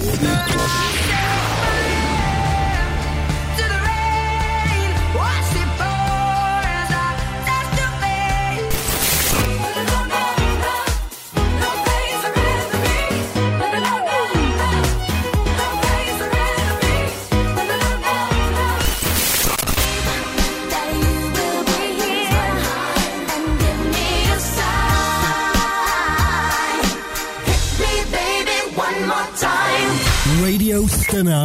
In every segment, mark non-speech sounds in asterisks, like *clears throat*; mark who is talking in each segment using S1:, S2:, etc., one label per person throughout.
S1: Radio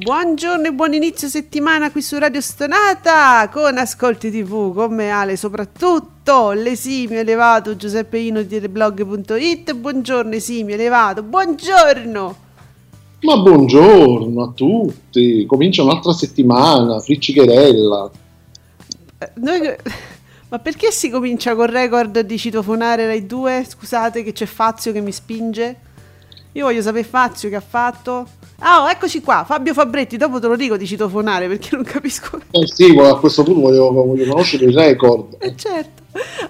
S2: Buongiorno e buon inizio settimana qui su Radio Stonata con Ascolti TV con me Ale soprattutto l'esimio elevato Giuseppe Ino di teleblog.it buongiorno esimio elevato buongiorno!
S3: Ma buongiorno a tutti comincia un'altra settimana friccicherella
S2: eh, noi, *laughs* ma perché si comincia col record di citofonare Rai 2 scusate che c'è Fazio che mi spinge. Io voglio sapere Fazio che ha fatto Ah, oh, eccoci qua, Fabio Fabretti, dopo te lo dico di citofonare perché non capisco.
S3: Eh sì, a questo punto voglio, voglio conoscere il record.
S2: Eh certo.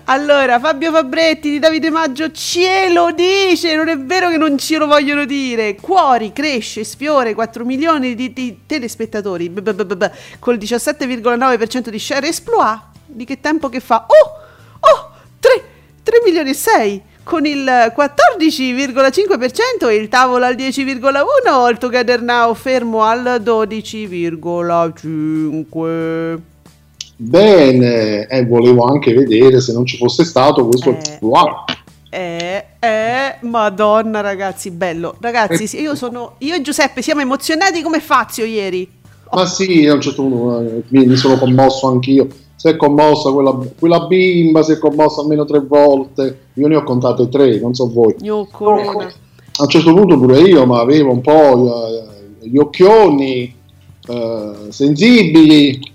S2: Allora, Fabio Fabretti di Davide Maggio ce lo dice, non è vero che non ce lo vogliono dire. Cuori cresce, sfiore 4 milioni di, di telespettatori, b- b- b- col 17,9% di share esploit. Di che tempo che fa? Oh, oh, 3, 3 milioni e 6 con il 14,5% e il tavolo al 10,1% o il Together Now fermo al 12,5%.
S3: Bene, e eh, volevo anche vedere se non ci fosse stato questo
S2: eh, wow. Eh, eh, madonna ragazzi, bello. Ragazzi, io sono io e Giuseppe siamo emozionati come Fazio ieri.
S3: Ma sì, a un certo punto eh, mi sono commosso anch'io si è commossa quella, quella, bimba, si è commossa almeno tre volte. Io ne ho contate tre, non so voi.
S2: Io.
S3: A un certo punto pure io, ma avevo un po' gli occhioni eh, sensibili.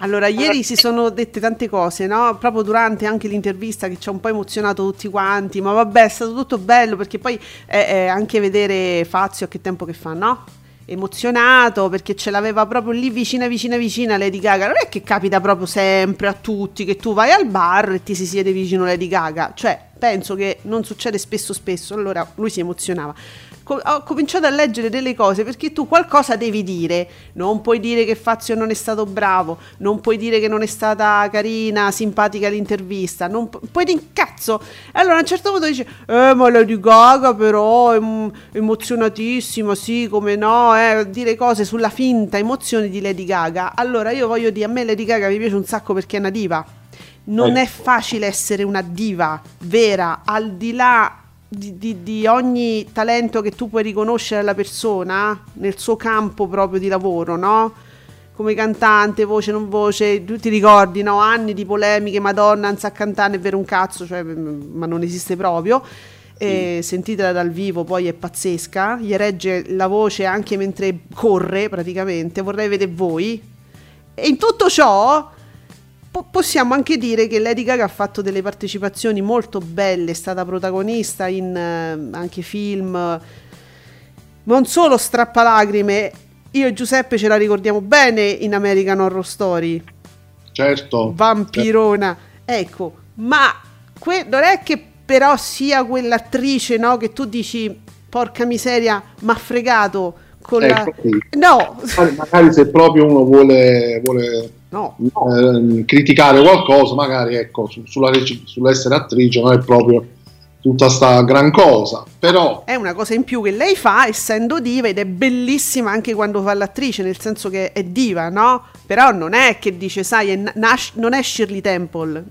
S2: Allora, ieri si sono dette tante cose, no? Proprio durante anche l'intervista che ci ha un po' emozionato tutti quanti, ma vabbè, è stato tutto bello perché poi eh, eh, anche vedere Fazio a che tempo che fa, no? Emozionato perché ce l'aveva proprio lì vicina vicina vicina Lady Gaga. Non è che capita proprio sempre a tutti che tu vai al bar e ti si siede vicino Lady Gaga. Cioè penso che non succede spesso spesso. Allora lui si emozionava ho cominciato a leggere delle cose perché tu qualcosa devi dire. Non puoi dire che Fazio non è stato bravo, non puoi dire che non è stata carina, simpatica l'intervista, non pu- puoi dire cazzo. E allora a un certo punto dice, eh ma Lady Gaga però è m- emozionatissima, sì come no, eh, dire cose sulla finta emozione di Lady Gaga. Allora io voglio dire, a me Lady Gaga mi piace un sacco perché è una diva. Non ecco. è facile essere una diva vera, al di là di, di, di, ogni talento che tu puoi riconoscere alla persona nel suo campo proprio di lavoro, no? Come cantante, voce, non voce, tu ti ricordi, no? Anni di polemiche, Madonna, non sa cantare, è vero un cazzo, cioè, ma non esiste proprio. E sentitela dal vivo, poi è pazzesca. Gli regge la voce anche mentre corre, praticamente. Vorrei vedere voi. E in tutto ciò po- possiamo anche dire che Lady Gaga ha fatto delle partecipazioni molto belle, è stata protagonista in uh, anche film, non solo strappalacrime, io e Giuseppe ce la ricordiamo bene in American Horror Story.
S3: Certo.
S2: Vampirona. Certo. Ecco, ma que- non è che però sia quell'attrice no, che tu dici, porca miseria, ma fregato. Con ecco
S3: la... No, magari se proprio uno vuole, vuole no, no. Eh, criticare qualcosa, magari ecco, su, sulla, sull'essere attrice non è proprio tutta sta gran cosa, però
S2: è una cosa in più che lei fa essendo diva ed è bellissima anche quando fa l'attrice, nel senso che è diva, no? Però non è che dice, sai, è Nash, non è Shirley Temple.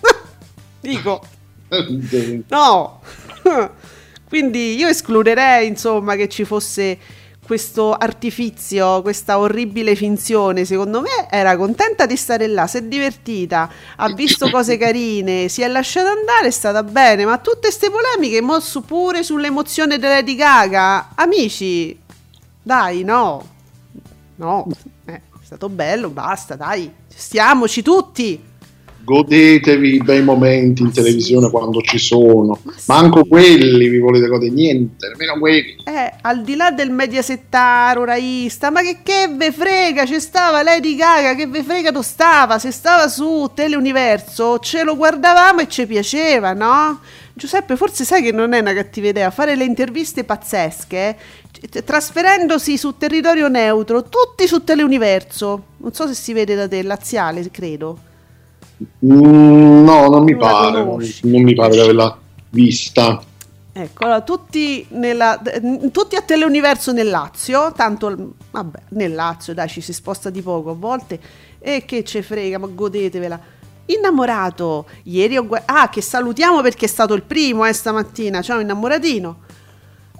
S2: *laughs* Dico. *laughs* no. *laughs* Quindi io escluderei, insomma, che ci fosse questo artifizio, questa orribile finzione, secondo me era contenta di stare là, si è divertita, ha visto cose carine, si è lasciata andare, è stata bene, ma tutte queste polemiche, mosso pure sull'emozione della Lady Gaga, amici, dai, no, no, eh, è stato bello, basta, dai, stiamoci tutti
S3: godetevi i bei momenti in televisione quando ci sono. Ma Manco sì. quelli vi volete godere, niente, nemmeno quelli.
S2: Eh, al di là del mediasettaro raista, ma che, che ve frega, ci stava Lady Gaga, che ve frega tu stava, se stava su Teleuniverso, ce lo guardavamo e ci piaceva, no? Giuseppe, forse sai che non è una cattiva idea fare le interviste pazzesche trasferendosi su territorio neutro, tutti su Teleuniverso. Non so se si vede da te, laziale, credo.
S3: Mm, no, non mi non pare, non, non mi pare di averla vista.
S2: Ecco, allora, tutti, nella, tutti, a Teleuniverso nel Lazio, tanto vabbè, nel Lazio dai ci si sposta di poco a volte e che ce frega, ma godetevela. Innamorato, ieri ho guardato, ah che salutiamo perché è stato il primo eh, stamattina, ciao innamoratino.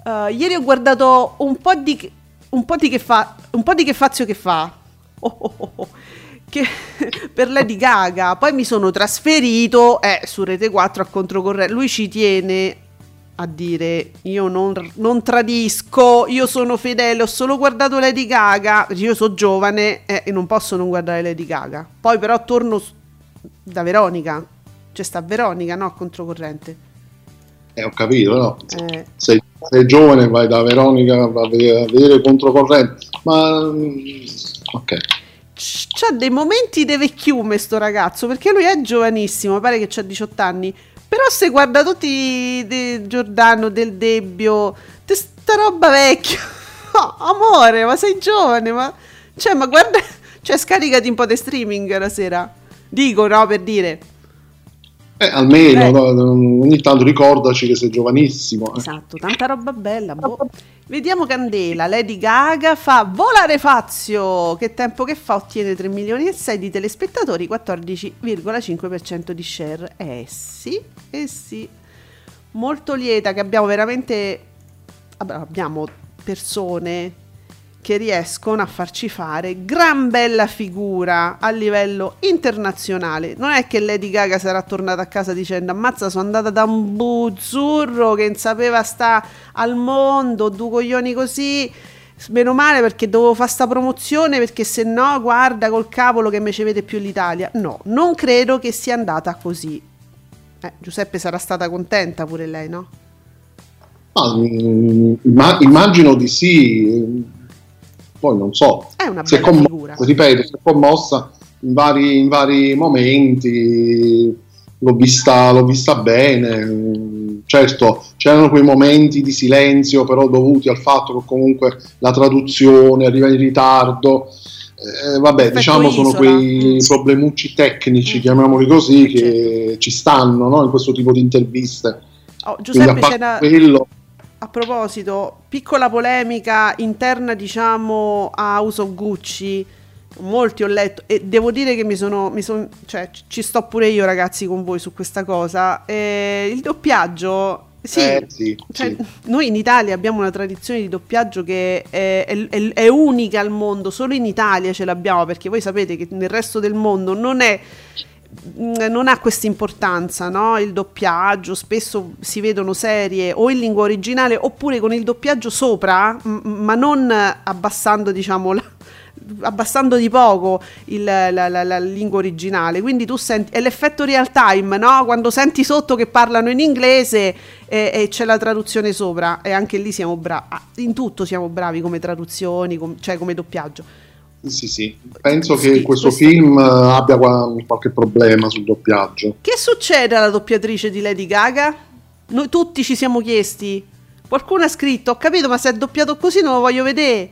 S2: Uh, ieri ho guardato un po' di, un po' di che fa, un po' di che fazio che fa. Oh, oh, oh, oh che, *laughs* per Lady Gaga. Poi mi sono trasferito eh, su Rete 4 a controcorrente. Lui ci tiene a dire io non, non, tradisco, io sono fedele, ho solo guardato Lady Gaga, io sono giovane eh, e non posso non guardare Lady Gaga. Poi però torno da Veronica, cioè sta Veronica, no? A controcorrente.
S3: Eh, ho capito, no? Eh. Sei, sei, giovane, vai da Veronica a vedere, a vedere controcorrente, ma mm, ok
S2: c'ha dei momenti di vecchiume sto ragazzo, perché lui è giovanissimo, pare che ha 18 anni, però se guarda tutti di Giordano, del Debbio, di sta roba vecchia, *laughs* oh, amore, ma sei giovane, ma... Cioè, ma guarda, cioè scaricati un po' di streaming la sera, dico, no, per dire...
S3: Eh, almeno, eh. ogni tanto ricordaci che sei giovanissimo.
S2: Eh. Esatto, tanta roba bella, boh. Vediamo Candela, Lady Gaga fa Volare Fazio, che tempo che fa ottiene 3 milioni e 6 di telespettatori, 14,5% di share. Eh sì, eh sì. Molto lieta che abbiamo veramente abbiamo persone che riescono a farci fare gran bella figura a livello internazionale. Non è che Lady Gaga sarà tornata a casa dicendo ammazza sono andata da un buzzurro che non sapeva sta al mondo, due coglioni così. Meno male perché dovevo fare sta promozione perché se no guarda col cavolo che me ci vede più l'Italia. No, non credo che sia andata così. Eh, Giuseppe sarà stata contenta pure lei, no?
S3: Ah, immagino di sì poi non so.
S2: È una bella commo- figura.
S3: Ripeto, si è commossa in vari, in vari momenti, l'ho vista, l'ho vista bene. Certo, c'erano quei momenti di silenzio, però dovuti al fatto che comunque la traduzione arriva in ritardo. Eh, vabbè, Perfetto diciamo isola. sono quei mm. problemucci tecnici, mm. chiamiamoli così, che certo. ci stanno no? in questo tipo di interviste.
S2: Oh, Giuseppe, c'è una... quello, a proposito, piccola polemica interna, diciamo, a House of Gucci. Molti ho letto e devo dire che mi sono, mi sono cioè, ci sto pure io ragazzi con voi su questa cosa. Eh, il doppiaggio sì, eh, sì, cioè, sì, noi in Italia abbiamo una tradizione di doppiaggio che è, è, è, unica al mondo, solo in Italia ce l'abbiamo perché voi sapete che nel resto del mondo non è non ha questa importanza, no? il doppiaggio, spesso si vedono serie o in lingua originale oppure con il doppiaggio sopra, m- ma non abbassando, diciamo, la, abbassando di poco il, la, la, la, lingua originale. Quindi tu senti, è l'effetto real time, no? quando senti sotto che parlano in inglese e, e c'è la traduzione sopra e anche lì siamo bravi, in tutto siamo bravi come traduzioni, com- cioè come doppiaggio.
S3: Sì, sì, penso che questo, questo film abbia qualche problema sul doppiaggio.
S2: Che succede alla doppiatrice di Lady Gaga? Noi tutti ci siamo chiesti. Qualcuno ha scritto, ho capito, ma se è doppiato così non lo voglio vedere.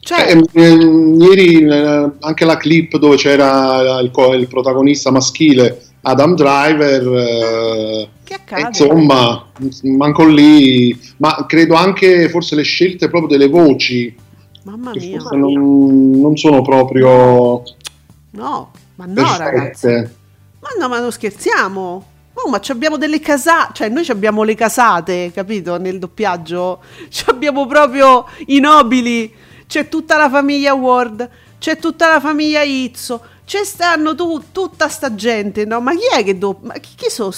S3: Cioè... Eh, eh, ieri eh, anche la clip dove c'era il, il protagonista maschile Adam Driver eh,
S2: che accade?
S3: insomma manco lì ma credo anche forse le scelte proprio delle voci
S2: Mamma mia.
S3: Non, non, sono proprio...
S2: No, ma no perfette. ragazzi. Ma no, ma non scherziamo. Oh, ma abbiamo delle casate, cioè noi abbiamo le casate, capito? Nel doppiaggio. *laughs* abbiamo proprio i nobili. C'è tutta la famiglia Ward, c'è tutta la famiglia Izzo, c'è stanno tu, tutta sta gente, no? Ma chi è che doppia? Ma chi, chi sono?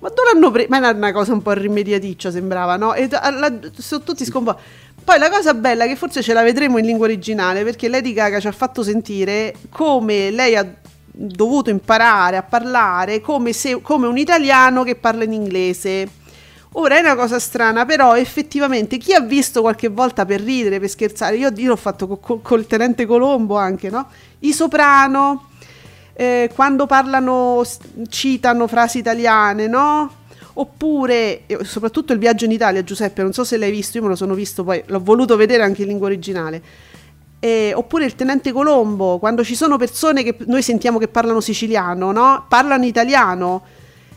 S2: Ma dove l'hanno preso? Ma era una cosa un po' rimediaticcia, sembrava, no? E la, sono tutti sconvolti. Poi la cosa bella è che forse ce la vedremo in lingua originale perché Lady Gaga ci ha fatto sentire come lei ha dovuto imparare a parlare come, se, come un italiano che parla in inglese. Ora è una cosa strana, però effettivamente chi ha visto qualche volta per ridere, per scherzare, io, l'ho fatto col, col tenente Colombo anche, no? I soprano, eh, quando parlano, citano frasi italiane, no? Oppure, soprattutto il viaggio in Italia, Giuseppe, non so se l'hai visto, io me lo sono visto poi, l'ho voluto vedere anche in lingua originale. Eh, oppure il tenente Colombo, quando ci sono persone che noi sentiamo che parlano siciliano, no? Parlano italiano.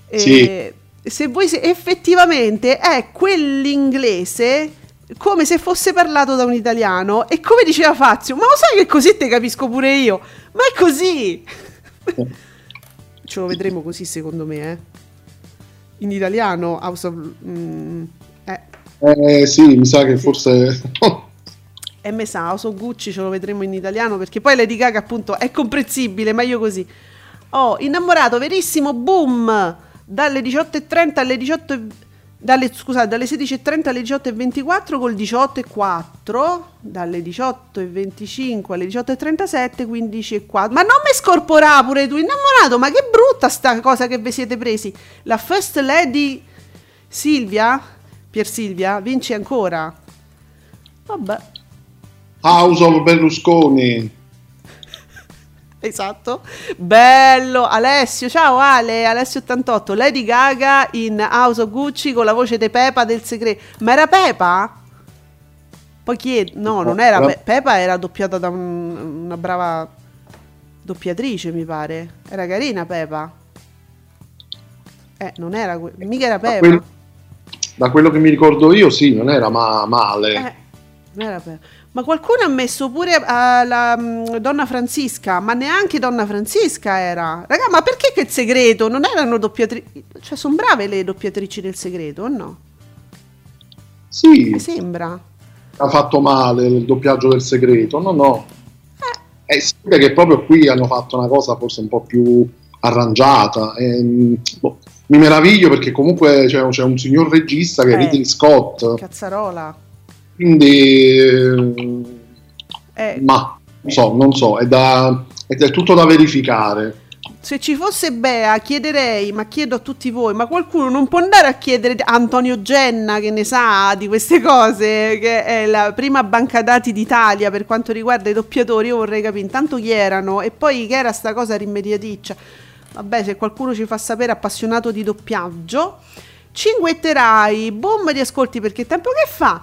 S3: Eh, sì.
S2: Se voi se, effettivamente è quell'inglese come se fosse parlato da un italiano e come diceva Fazio, ma lo sai che così te capisco pure io? Ma è così! Ce lo vedremo così secondo me, eh. In italiano, House of... Mm,
S3: eh. eh. sì, mi sa che sì. forse...
S2: e me sa, House of Gucci ce lo vedremo in italiano perché poi Lady Gaga appunto è comprensibile, ma io così. Oh, innamorato, verissimo, boom! Dalle 18.30 alle 18.20 dalle, scusate, dalle 16.30 alle 18.24 col 18.4, dalle 18.25 alle 18.37, 15.4. Ma non mi scorporà pure tu, innamorato, ma che brutta sta cosa che vi siete presi. La First Lady Silvia, Pier Silvia, vince ancora. Vabbè.
S3: House of Berlusconi. *laughs*
S2: Esatto, bello Alessio, ciao Ale, Alessio88, Lady Gaga in House of Gucci con la voce di Pepa del segreto, ma era Pepa? Poi chi è? No, non era Pe- Pepa, era doppiata da un, una brava doppiatrice mi pare, era carina Pepa. Eh, non era, mica era Pepa. Da, quel,
S3: da quello che mi ricordo io sì, non era ma- male.
S2: Eh, non era Pepa. Ma qualcuno ha messo pure uh, la um, donna Francisca, ma neanche donna Francisca era. Raga, ma perché che il segreto? Non erano doppiatrici. Cioè, sono brave le doppiatrici del segreto o no?
S3: Sì.
S2: Mi sembra.
S3: Ha fatto male il doppiaggio del segreto, no, no. Eh. È sì che proprio qui hanno fatto una cosa forse un po' più arrangiata. Ehm, boh, mi meraviglio perché comunque c'è, c'è un signor regista che è eh, Ridley Scott.
S2: Cazzarola
S3: quindi, eh, ma non so, non so, è, da, è tutto da verificare.
S2: Se ci fosse Bea, chiederei, ma chiedo a tutti voi, ma qualcuno non può andare a chiedere a Antonio Genna che ne sa di queste cose, che è la prima banca dati d'Italia per quanto riguarda i doppiatori, io vorrei capire intanto chi erano e poi che era sta cosa rimediaticcia. Vabbè, se qualcuno ci fa sapere appassionato di doppiaggio, cinguetterai, boom di ascolti perché tempo che fa?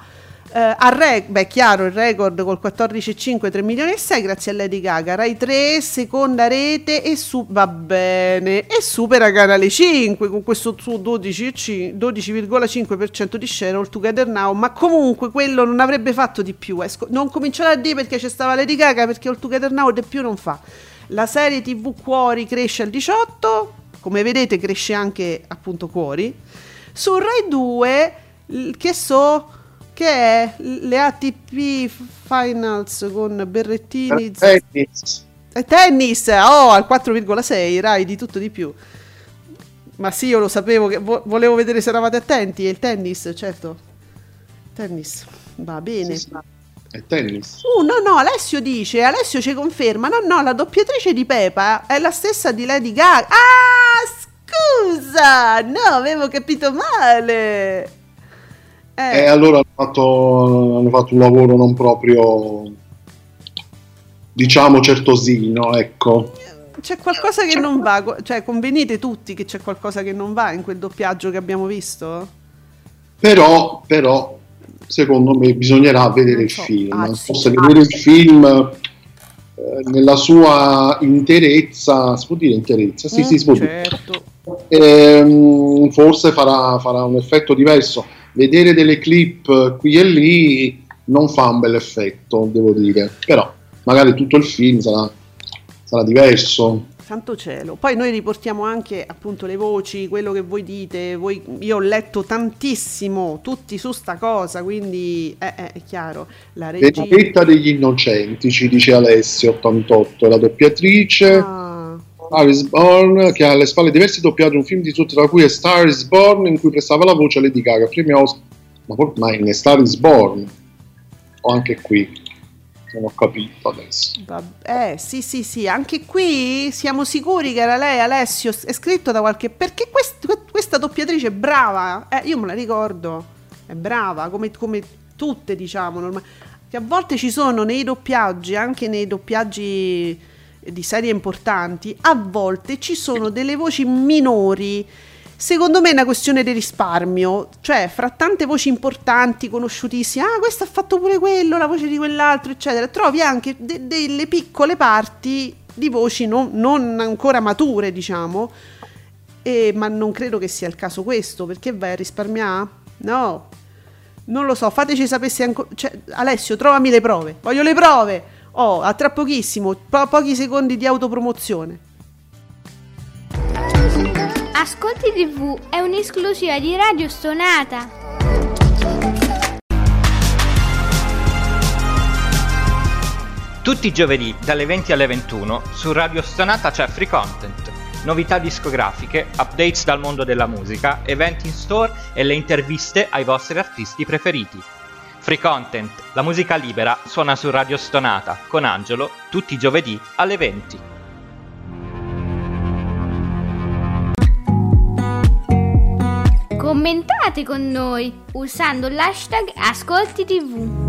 S2: Uh, a beh, chiaro il record col 14,5 3 milioni e 6 grazie a Lady Gaga Rai 3 seconda rete e su va bene e supera Canale 5 con questo suo 12, 12,5% di share all together now ma comunque quello non avrebbe fatto di più eh. non cominciare a dire perché c'è stava Lady Gaga perché all together now di più non fa la serie tv Cuori cresce al 18 come vedete cresce anche appunto Cuori su Rai 2 che so che è le ATP Finals con Berrettini.
S3: Tennis.
S2: E tennis, oh, al 4,6, Rai di tutto di più. Ma sì, io lo sapevo, che vo- volevo vedere se eravate attenti. E il tennis, certo. Tennis, va bene. Sì, sì.
S3: È tennis.
S2: Uh, no, no, Alessio dice, Alessio ci conferma, no, no, la doppiatrice di Pepa è la stessa di Lady Gaga. Ah, scusa, no, avevo capito male.
S3: Eh. E allora hanno fatto, hanno fatto, un lavoro non proprio, diciamo, certosino, ecco.
S2: C'è qualcosa che non va, cioè convenite tutti che c'è qualcosa che non va in quel doppiaggio che abbiamo visto?
S3: Però, però secondo me bisognerà vedere il film. Ah, sì. Forse vedere il film eh, nella sua interezza, si può dire interezza? Sì, mm, sì, si può certo. dire. Ehm, forse farà, farà un effetto diverso vedere delle clip qui e lì non fa un bel effetto, devo dire, però magari tutto il film sarà, sarà diverso.
S2: Santo cielo. Poi noi riportiamo anche appunto le voci, quello che voi dite. Voi, io ho letto tantissimo, tutti su sta cosa, quindi è, è, è chiaro.
S3: La regia... Benedetta degli innocenti, ci dice Alessio 88, la doppiatrice. Ah. Star is Born, che ha alle spalle diversi doppiaggi, un film di tutti, tra cui è Star is Born, in cui prestava la voce a Lady Gaga, premio Oscar. Ma, ma in Star is Born, o anche qui non ho capito adesso.
S2: Eh, sì, sì, sì, anche qui siamo sicuri che era lei, Alessio, è scritto da qualche... Perché quest, questa doppiatrice è brava, eh, io me la ricordo, è brava, come, come tutte diciamo, normal- che a volte ci sono nei doppiaggi, anche nei doppiaggi di serie importanti, a volte ci sono delle voci minori. Secondo me è una questione di risparmio, cioè fra tante voci importanti, conosciutissime, ah questo ha fatto pure quello, la voce di quell'altro, eccetera, trovi anche de- delle piccole parti di voci non, non ancora mature, diciamo, e, ma non credo che sia il caso questo, perché vai a risparmiare? No, non lo so, fateci sapere se ancora... Cioè, Alessio, trovami le prove, voglio le prove! Oh, a tra pochissimo, po- pochi secondi di autopromozione.
S4: Ascolti TV è un'esclusiva di Radio Stonata.
S5: Tutti i giovedì dalle 20 alle 21 su Radio Stonata c'è Free Content, novità discografiche, updates dal mondo della musica, eventi in store e le interviste ai vostri artisti preferiti. Free Content, la musica libera, suona su Radio Stonata con Angelo tutti i giovedì alle 20.
S4: Commentate con noi usando l'hashtag Ascolti TV.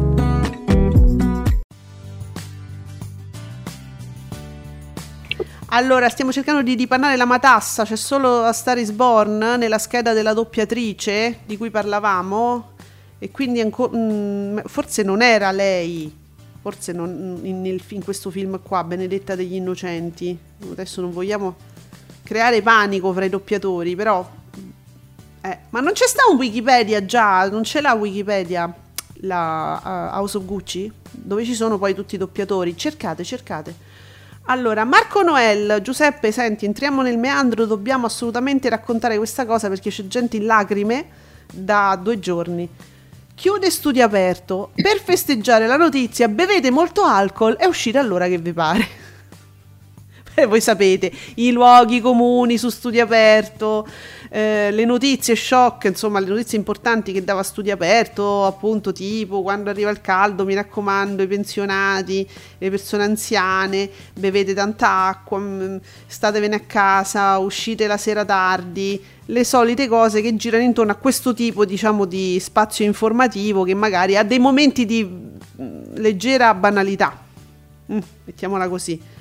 S2: Allora, stiamo cercando di dipannare la matassa, c'è solo a Star is Born nella scheda della doppiatrice di cui parlavamo e quindi ancora, mm, forse non era lei, forse non, in, in, questo film qua, Benedetta degli Innocenti. Adesso non vogliamo creare panico fra i doppiatori, però eh, ma non c'è sta un Wikipedia già? Non ce l'ha Wikipedia la uh, House of Gucci? Dove ci sono poi tutti i doppiatori? Cercate, cercate. Allora, Marco Noel, Giuseppe, senti, entriamo nel meandro, dobbiamo assolutamente raccontare questa cosa perché c'è gente in lacrime da due giorni. Chiude studio aperto. Per festeggiare la notizia, bevete molto alcol e uscite all'ora che vi pare. *laughs* Voi sapete, i luoghi comuni su studio aperto, eh, le notizie shock, insomma le notizie importanti che dava studio aperto, appunto tipo quando arriva il caldo, mi raccomando, i pensionati, le persone anziane, bevete tanta acqua, mm, statevene a casa, uscite la sera tardi, le solite cose che girano intorno a questo tipo diciamo di spazio informativo che magari ha dei momenti di mm, leggera banalità. Mm, mettiamola così.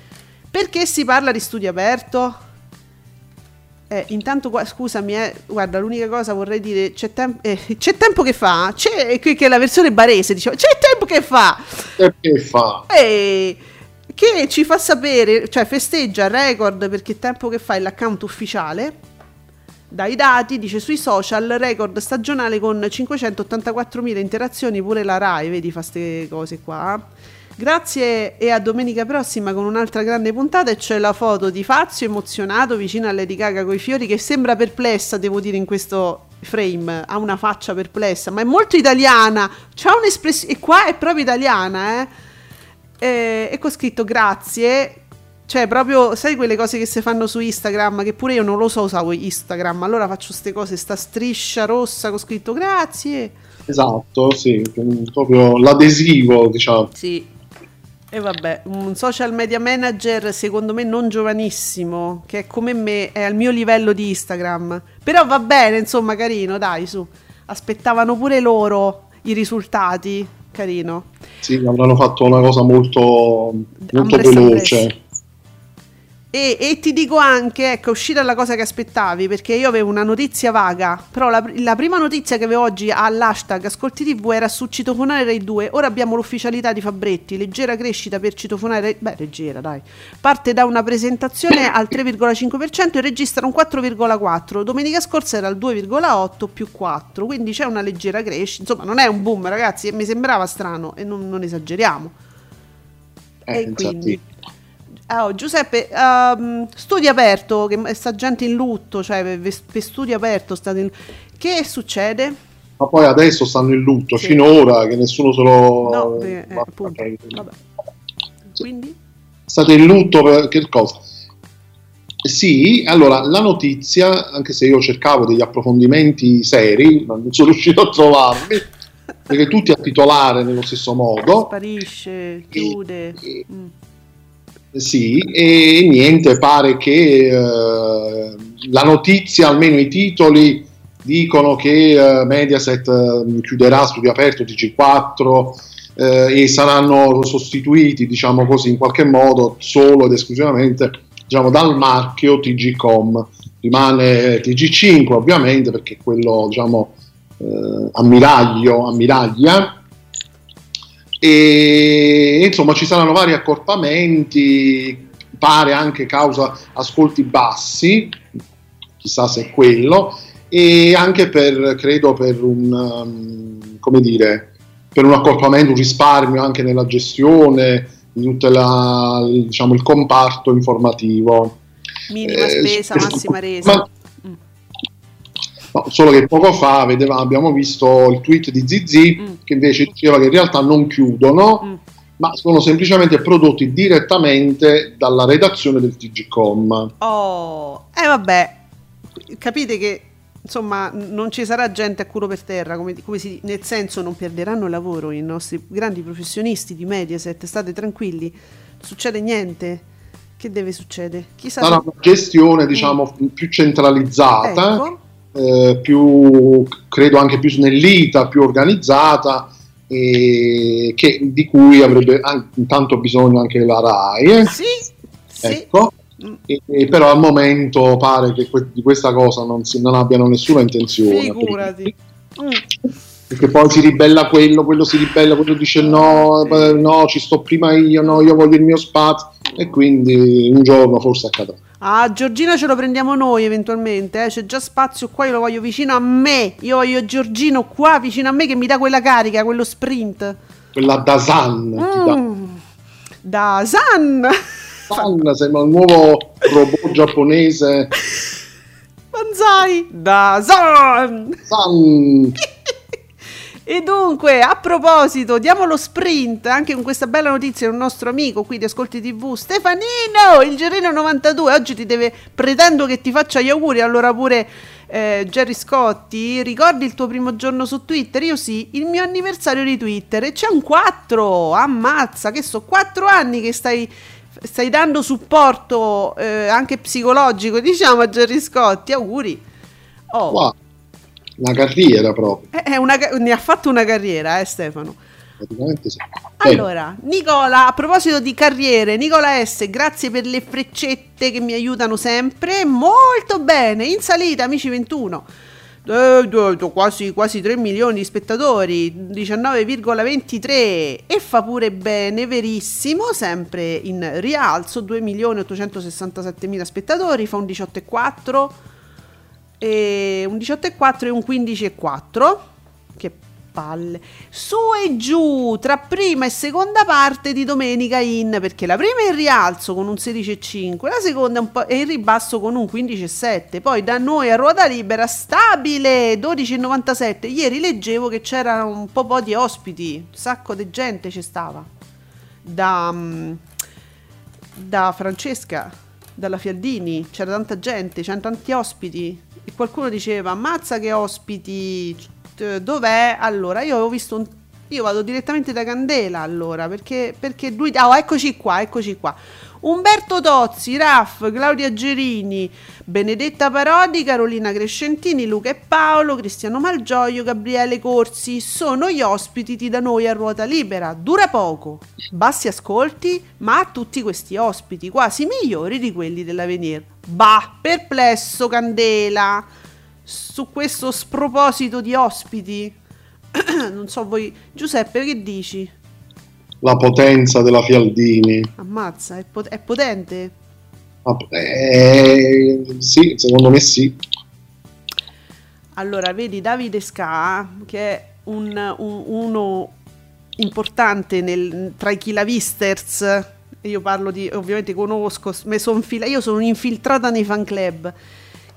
S2: Perché si parla di studio aperto? Eh, intanto, scusami, eh, guarda, l'unica cosa vorrei dire, c'è, tem- eh, c'è tempo che fa, c'è, che è la versione barese, diciamo, c'è tempo che fa.
S3: E che fa?
S2: Eh, che ci fa sapere, cioè festeggia record perché tempo che fa è l'account ufficiale, dai dati, dice sui social, record stagionale con 584.000 interazioni, pure la RAI, vedi, fa queste cose qua Grazie e a domenica prossima con un'altra grande puntata e c'è la foto di Fazio emozionato vicino a Lady Gaga coi fiori che sembra perplessa, devo dire, in questo frame. Ha una faccia perplessa, ma è molto italiana. C'ha un'espressione... E qua è proprio italiana, eh. E, e con scritto grazie. Cioè, proprio, sai quelle cose che si fanno su Instagram, che pure io non lo so usavo Instagram, allora faccio queste cose, sta striscia rossa con scritto grazie.
S3: Esatto, sì, proprio l'adesivo, diciamo.
S2: Sì. E vabbè, un social media manager secondo me non giovanissimo, che è come me, è al mio livello di Instagram. Però va bene, insomma, carino, dai, su. Aspettavano pure loro i risultati, carino.
S3: Sì, avranno fatto una cosa molto, molto veloce.
S2: E, e, ti dico anche, ecco, uscita la cosa che aspettavi, perché io avevo una notizia vaga, però la, la prima notizia che avevo oggi all'hashtag Ascolti TV era su Citofonare Rai 2, ora abbiamo l'ufficialità di Fabretti, leggera crescita per Citofonare Rai, beh leggera dai, parte da una presentazione al 3,5% e registra un 4,4%, domenica scorsa era al 2,8% più 4%, quindi c'è una leggera crescita, insomma non è un boom ragazzi, e mi sembrava strano e non, non esageriamo.
S3: Eh, e quindi...
S2: Oh, Giuseppe, um, studio aperto, che sta gente in lutto, cioè per, studio aperto state in... Che succede?
S3: Ma poi adesso stanno in lutto, sì. finora che nessuno se lo... No, eh, appunto. Vabbè. Quindi? State in lutto per che cosa? Sì, allora la notizia, anche se io cercavo degli approfondimenti seri, ma non sono *laughs* riuscito a trovarli, perché tutti a titolare nello stesso modo.
S2: Sparisce, chiude. E, mm.
S3: Sì, e niente, pare che eh, la notizia, almeno i titoli, dicono che eh, Mediaset eh, chiuderà Studio Aperto TG4 eh, e saranno sostituiti, diciamo così, in qualche modo solo ed esclusivamente diciamo, dal marchio TGcom. Rimane TG5 ovviamente perché quello diciamo, eh, ammiraglio, ammiraglia e insomma ci saranno vari accorpamenti, pare anche causa ascolti bassi, chissà se è quello, e anche per, credo, per un, um, come dire, per un accorpamento, un risparmio anche nella gestione di tutto diciamo, il comparto informativo.
S2: Minima eh, spesa, massima resa. Ma,
S3: No, solo che poco fa vedeva, abbiamo visto il tweet di Zizi mm. che invece diceva che in realtà non chiudono, mm. ma sono semplicemente prodotti direttamente dalla redazione del TGCom.
S2: Oh, e eh vabbè, capite che insomma non ci sarà gente a culo per terra, come, come si, nel senso non perderanno lavoro i nostri grandi professionisti di Mediaset, state tranquilli, non succede niente. Che deve succedere?
S3: Chissà Sarà una gestione, diciamo, mm. più centralizzata. Ecco eh, più, credo anche più snellita, più organizzata, e che, di cui avrebbe intanto bisogno anche la RAI.
S2: Eh? Sì,
S3: ecco. Sì. E, e però al momento pare che que- di questa cosa non, si, non abbiano nessuna intenzione.
S2: Figurati.
S3: Perché, perché poi si ribella quello, quello si ribella, quello dice no, no, ci sto prima io, no, io voglio il mio spazio e quindi un giorno forse accadrà.
S2: Ah, Giorgino ce lo prendiamo noi eventualmente, eh? c'è già spazio qua, io lo voglio vicino a me. Io voglio Giorgino qua vicino a me che mi dà quella carica, quello sprint.
S3: Quella da San.
S2: Mm. Da San.
S3: San sembra un nuovo robot giapponese. *laughs*
S2: Banzai. Da San.
S3: San. *laughs*
S2: E dunque, a proposito, diamo lo sprint anche con questa bella notizia di un nostro amico qui di Ascolti TV, Stefanino, il Gerino 92. Oggi ti deve, pretendo che ti faccia gli auguri, allora pure eh, Jerry Scotti, ricordi il tuo primo giorno su Twitter? Io sì, il mio anniversario di Twitter e c'è un 4, ammazza, che so, 4 anni che stai stai dando supporto eh, anche psicologico, diciamo, a Jerry Scotti. Auguri.
S3: Oh. Wow. Una carriera proprio.
S2: È una, ne ha fatto una carriera, eh Stefano?
S3: Praticamente sì.
S2: Allora, Nicola, a proposito di carriere, Nicola S, grazie per le freccette che mi aiutano sempre. Molto bene, in salita, amici 21. Eh, quasi, quasi 3 milioni di spettatori, 19,23 e fa pure bene, verissimo, sempre in rialzo, 2 milioni 867 mila spettatori, fa un 18,4 e un 18,4 e un 15,4 che palle. Su e giù tra prima e seconda parte di Domenica In perché la prima è in rialzo con un 16,5 la seconda è, in ribasso con un 15,7 poi da noi a ruota libera stabile 12,97 ieri leggevo che c'era un po', po di ospiti un sacco di gente ci stava. Da, mm, da Francesca dalla Fialdini c'era tanta gente c'erano tanti ospiti e qualcuno diceva ammazza che ospiti. Dov'è? Allora io avevo visto un io vado direttamente da Candela allora perché, perché lui oh eccoci qua eccoci qua Umberto Tozzi, Raff, Claudia Gerini, Benedetta Parodi, Carolina Crescentini, Luca e Paolo, Cristiano Malgioglio, Gabriele Corsi sono gli ospiti da noi a ruota libera. Dura poco, bassi ascolti, ma tutti questi ospiti quasi migliori di quelli dell'Avenir. Bah, perplesso Candela su questo sproposito di ospiti. *clears throat* non so voi, Giuseppe, che dici?
S3: La potenza della Fialdini.
S2: Ammazza, è, pot- è potente?
S3: Eh, sì, secondo me sì.
S2: Allora, vedi Davide Ska, che è un, un, uno importante nel, tra i chilavisters io parlo di, ovviamente conosco, son fila, io sono infiltrata nei fan club,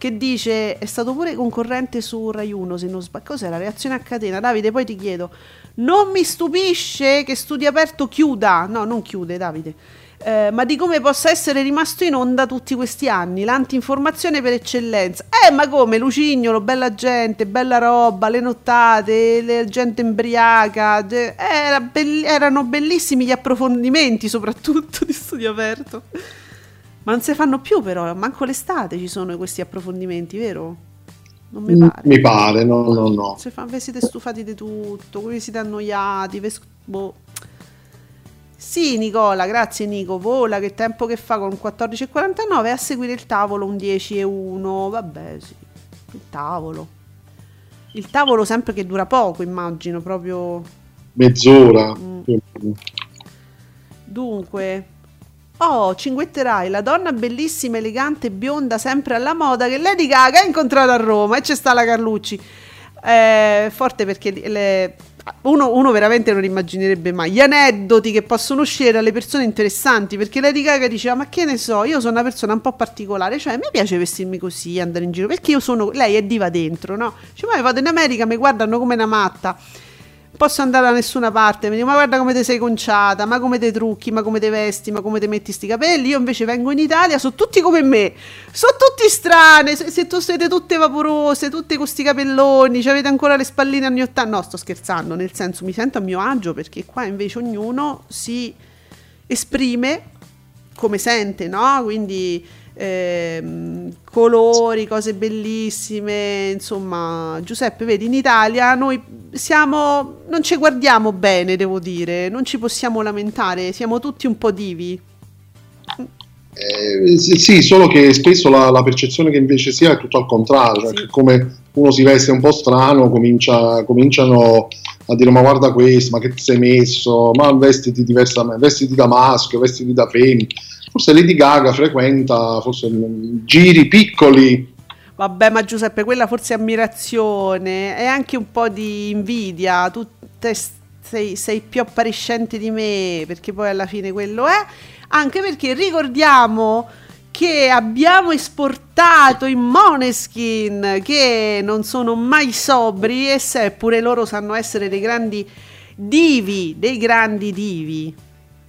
S2: che dice, è stato pure concorrente su Rai 1 se non sbaglio, cos'è la reazione a catena? Davide, poi ti chiedo, non mi stupisce che Studio Aperto chiuda, no, non chiude Davide, eh, ma di come possa essere rimasto in onda tutti questi anni, l'antinformazione per eccellenza. Eh, ma come Lucignolo, bella gente, bella roba, le nottate, la gente embriaca, de- era be- erano bellissimi gli approfondimenti, soprattutto di studio aperto. Ma non si fanno più però, manco l'estate ci sono questi approfondimenti, vero?
S3: Non mi pare. Mi pare, no, no, no.
S2: Se fa, vi siete stufati di tutto, vi siete annoiati, ves- boh. Sì, Nicola, grazie Nico. Vola, che tempo che fa con 14,49 a seguire il tavolo un 10 e 1. Vabbè, sì. Il tavolo. Il tavolo sempre che dura poco, immagino, proprio
S3: mezz'ora. Mm.
S2: Dunque, Oh, cinguetterai, la donna bellissima, elegante, bionda, sempre alla moda che Lady Gaga ha incontrato a Roma e c'è sta la Carlucci. Eh, forte perché le, uno, uno, veramente non immaginerebbe mai. Gli aneddoti che possono uscire dalle persone interessanti perché Lady Gaga diceva ma che ne so io sono una persona un po' particolare cioè mi piace vestirmi così andare in giro perché io sono lei è diva dentro no? Cioè ma vado in America mi guardano come una matta posso andare da nessuna parte. Mi dico, ma guarda come ti sei conciata, ma come ti trucchi, ma come ti vesti, ma come ti metti sti capelli. Io invece vengo in Italia, sono tutti come me, sono tutti strane. Se, se tu siete tutte vaporose, tutte con sti capelloni, cioè avete ancora le spalline anni 80. No, sto scherzando, nel senso mi sento a mio agio perché qua invece ognuno si esprime come sente, no? Quindi eh, colori, cose bellissime, insomma, Giuseppe, vedi, in Italia noi siamo, non ci guardiamo bene, devo dire, non ci possiamo lamentare, siamo tutti un po' divi.
S3: Eh, sì, solo che spesso la, la, percezione che invece sia è tutto al contrario, cioè sì. come uno si veste un po' strano, comincia, cominciano a dire ma guarda questo, ma che ti sei messo, ma vestiti diversamente, vestiti da maschio, vestiti da femmina forse Lady Gaga frequenta forse giri piccoli.
S2: Vabbè, ma Giuseppe, quella forse è ammirazione e anche un po' di invidia. Tu sei, sei più appariscente di me, perché poi alla fine quello è. Anche perché ricordiamo che abbiamo esportato in Moneskin, che non sono mai sobri e seppure loro sanno essere dei grandi divi, dei grandi divi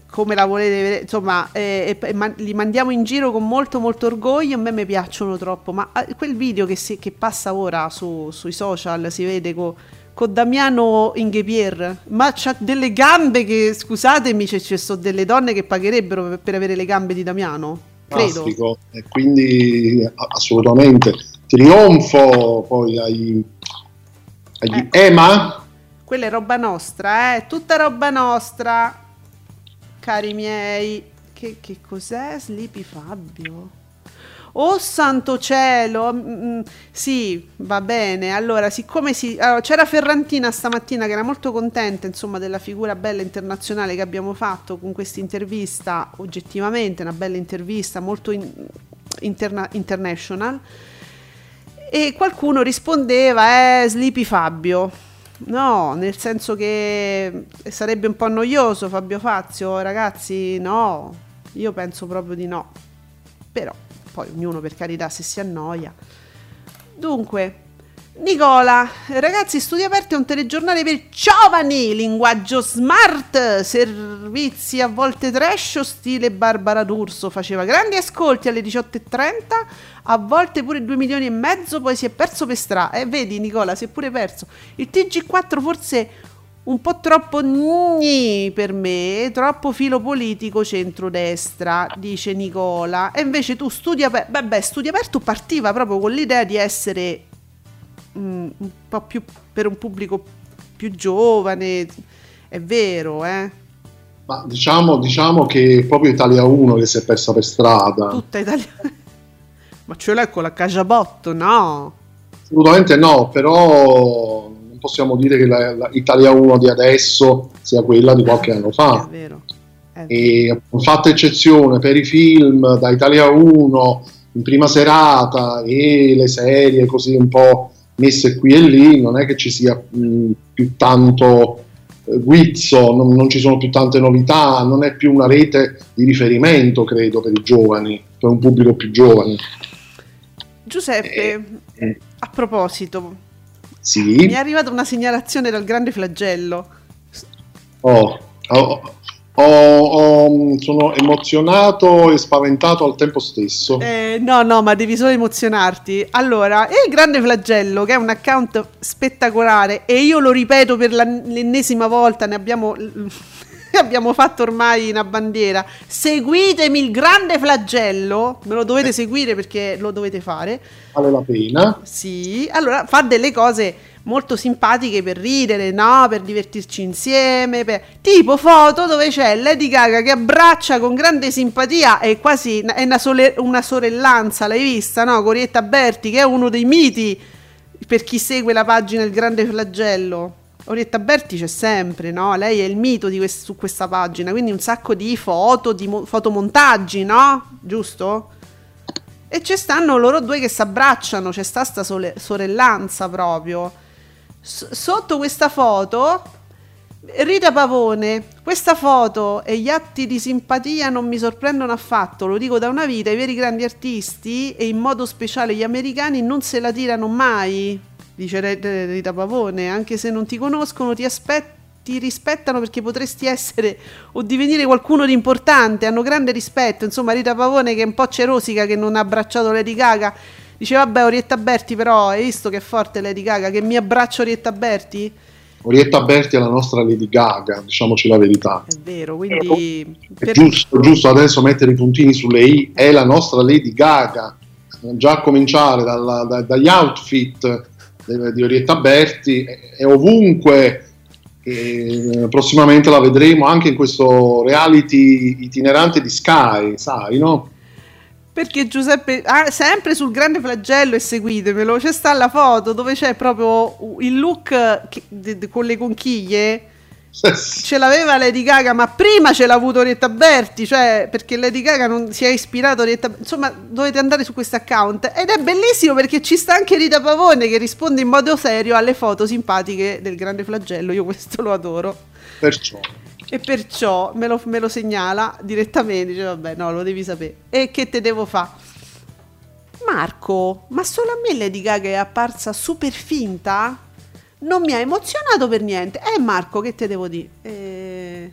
S2: come la volete vedere, insomma, eh, eh, ma, li mandiamo in giro con molto molto orgoglio, a me mi piacciono troppo, ma eh, quel video che, si, che passa ora su, sui social si vede con con Damiano Inghepier, ma c'ha delle gambe che, scusatemi, ci sono delle donne che pagherebbero per, avere le gambe di Damiano.
S3: Fantastico. E quindi assolutamente trionfo poi ai, agli eh. EMA.
S2: Quella è roba nostra, eh, tutta roba nostra cari miei. Che, che cos'è Sleepy Fabio? Oh santo cielo, mm, mm, sì, va bene. Allora, siccome si, allora, c'era Ferrantina stamattina che era molto contenta, insomma, della figura bella internazionale che abbiamo fatto con questa intervista, oggettivamente una bella intervista, molto in, interna, international. E qualcuno rispondeva, eh, Sleepy Fabio. No, nel senso che sarebbe un po' noioso Fabio Fazio, ragazzi, no, io penso proprio di no. Però, poi ognuno per carità se si annoia. Dunque, Nicola, ragazzi, Studio Aperto è un telegiornale per giovani, linguaggio smart, servizi a volte trash, stile Barbara D'Urso, faceva grandi ascolti alle 18.30, a volte pure 2 milioni e mezzo, poi si è perso per strada. Eh, vedi Nicola, si è pure perso. Il TG4 forse un po' troppo gni per me, troppo filo politico centrodestra, dice Nicola. E invece tu Studio Aperto, vabbè, Studio Aperto partiva proprio con l'idea di essere mm, un po' più per un pubblico più giovane, è vero, eh?
S3: Ma diciamo, diciamo che proprio Italia 1 che si è persa per strada.
S2: Tutta Italia *laughs* Ma ce l'hai con la Cajabotto, no?
S3: Assolutamente no, però possiamo dire che l'Italia 1 di adesso sia quella di qualche anno fa.
S2: È vero. È vero.
S3: E fatta eccezione per i film da Italia 1 in prima serata e le serie così un po' messe qui e lì, non è che ci sia mh, più tanto guizzo, non, non, ci sono più tante novità, non è più una rete di riferimento, credo, per i giovani, per un pubblico più giovane.
S2: Giuseppe, eh, eh. a proposito,
S3: sì?
S2: mi è arrivata una segnalazione dal grande flagello.
S3: Oh, oh, ho, ho, sono emozionato e spaventato al tempo stesso.
S2: Eh, no, no, ma devi solo emozionarti. Allora, il Grande Flagello, che è un account spettacolare, e io lo ripeto per l'ennesima volta, ne abbiamo, *laughs* abbiamo fatto ormai una bandiera. Seguitemi il Grande Flagello, me lo dovete seguire perché lo dovete fare.
S3: Vale la pena.
S2: Sì, allora fa delle cose molto simpatiche per ridere, no? Per divertirci insieme. Per... Tipo foto dove c'è Lady Gaga che abbraccia con grande simpatia e quasi è una, sole... una sorellanza, l'hai vista, no? Corietta Berti, che è uno dei miti per chi segue la pagina Il Grande Flagello. Orietta Berti c'è sempre, no? Lei è il mito quest- su questa pagina, quindi un sacco di foto, di mo- fotomontaggi, no? Giusto? E ci stanno loro due che si abbracciano, c'è sta sta sole- sorellanza proprio sotto questa foto Rita Pavone, questa foto e gli atti di simpatia non mi sorprendono affatto, lo dico da una vita, i veri grandi artisti e in modo speciale gli americani non se la tirano mai, dice Rita Pavone, anche se non ti conoscono ti aspettano ti rispettano perché potresti essere o divenire qualcuno di importante, hanno grande rispetto. Insomma, Rita Pavone che è un po' cerosica, che non ha abbracciato Lady Gaga, Dice vabbè Orietta Berti però hai visto che forte Lady Gaga che mi abbraccia Orietta Berti?
S3: Orietta Berti è la nostra Lady Gaga, diciamoci la verità.
S2: È vero, quindi...
S3: È per... giusto, giusto adesso mettere i puntini sulle i, è la nostra Lady Gaga, già a cominciare dalla, da, dagli outfit di Orietta Berti, è ovunque, e prossimamente la vedremo anche in questo reality itinerante di Sky, sai, no?
S2: Perché Giuseppe, ah, sempre sul grande flagello e seguitemelo, c'è sta la foto dove c'è proprio il look che, de, de, con le conchiglie. Ce l'aveva Lady Gaga, ma prima ce l'ha avuto Orietta Berti, cioè perché Lady Gaga non si è ispirato a Orietta Insomma, dovete andare su questo account ed è bellissimo perché ci sta anche Rita Pavone che risponde in modo serio alle foto simpatiche del grande flagello. Io questo lo adoro.
S3: Perciò
S2: e perciò me lo, me lo segnala direttamente, dice vabbè no, lo devi sapere. E che te devo fare? Marco, ma solo a me Lady Gaga è apparsa super finta? Non mi ha emozionato per niente. Eh Marco, che te devo dire? Eh...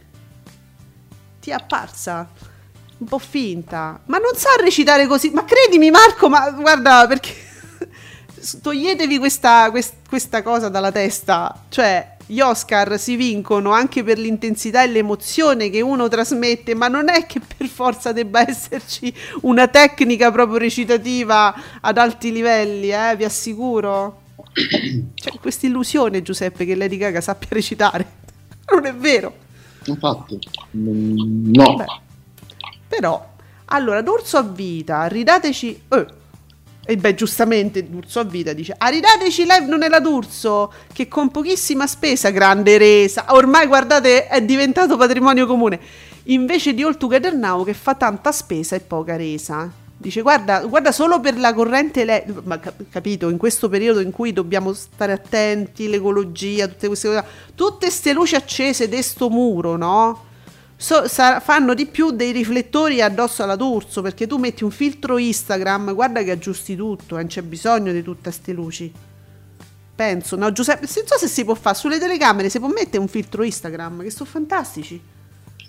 S2: Ti è apparsa un po' finta. Ma non sa recitare così. Ma credimi Marco, ma guarda perché... *laughs* Toglietevi questa, quest, questa cosa dalla testa. Cioè, gli Oscar si vincono anche per l'intensità e l'emozione che uno trasmette, ma non è che per forza debba esserci una tecnica proprio recitativa ad alti livelli, eh, vi assicuro. C'è questa illusione, Giuseppe, che Lady Gaga sappia recitare. *laughs* Non è vero.
S3: Infatti, no. Beh,
S2: però, allora, D'Urso a vita, ridateci... Eh, e beh, giustamente D'Urso a vita dice: Aridateci live non è la D'Urso, che con pochissima spesa, grande resa. Ormai guardate, è diventato patrimonio comune. Invece di All Together Now, che fa tanta spesa e poca resa. Dice: Guarda, guarda solo per la corrente elettrica. Ma capito, in questo periodo in cui dobbiamo stare attenti, l'ecologia, tutte queste cose. Tutte queste luci accese di sto muro, no? so, sa, fanno di più dei riflettori addosso alla D'Urso perché tu metti un filtro Instagram, guarda che aggiusti tutto, non c'è bisogno di tutte queste luci. Penso, no Giuseppe, non so se si può fare sulle telecamere, si può mettere un filtro Instagram che sono fantastici.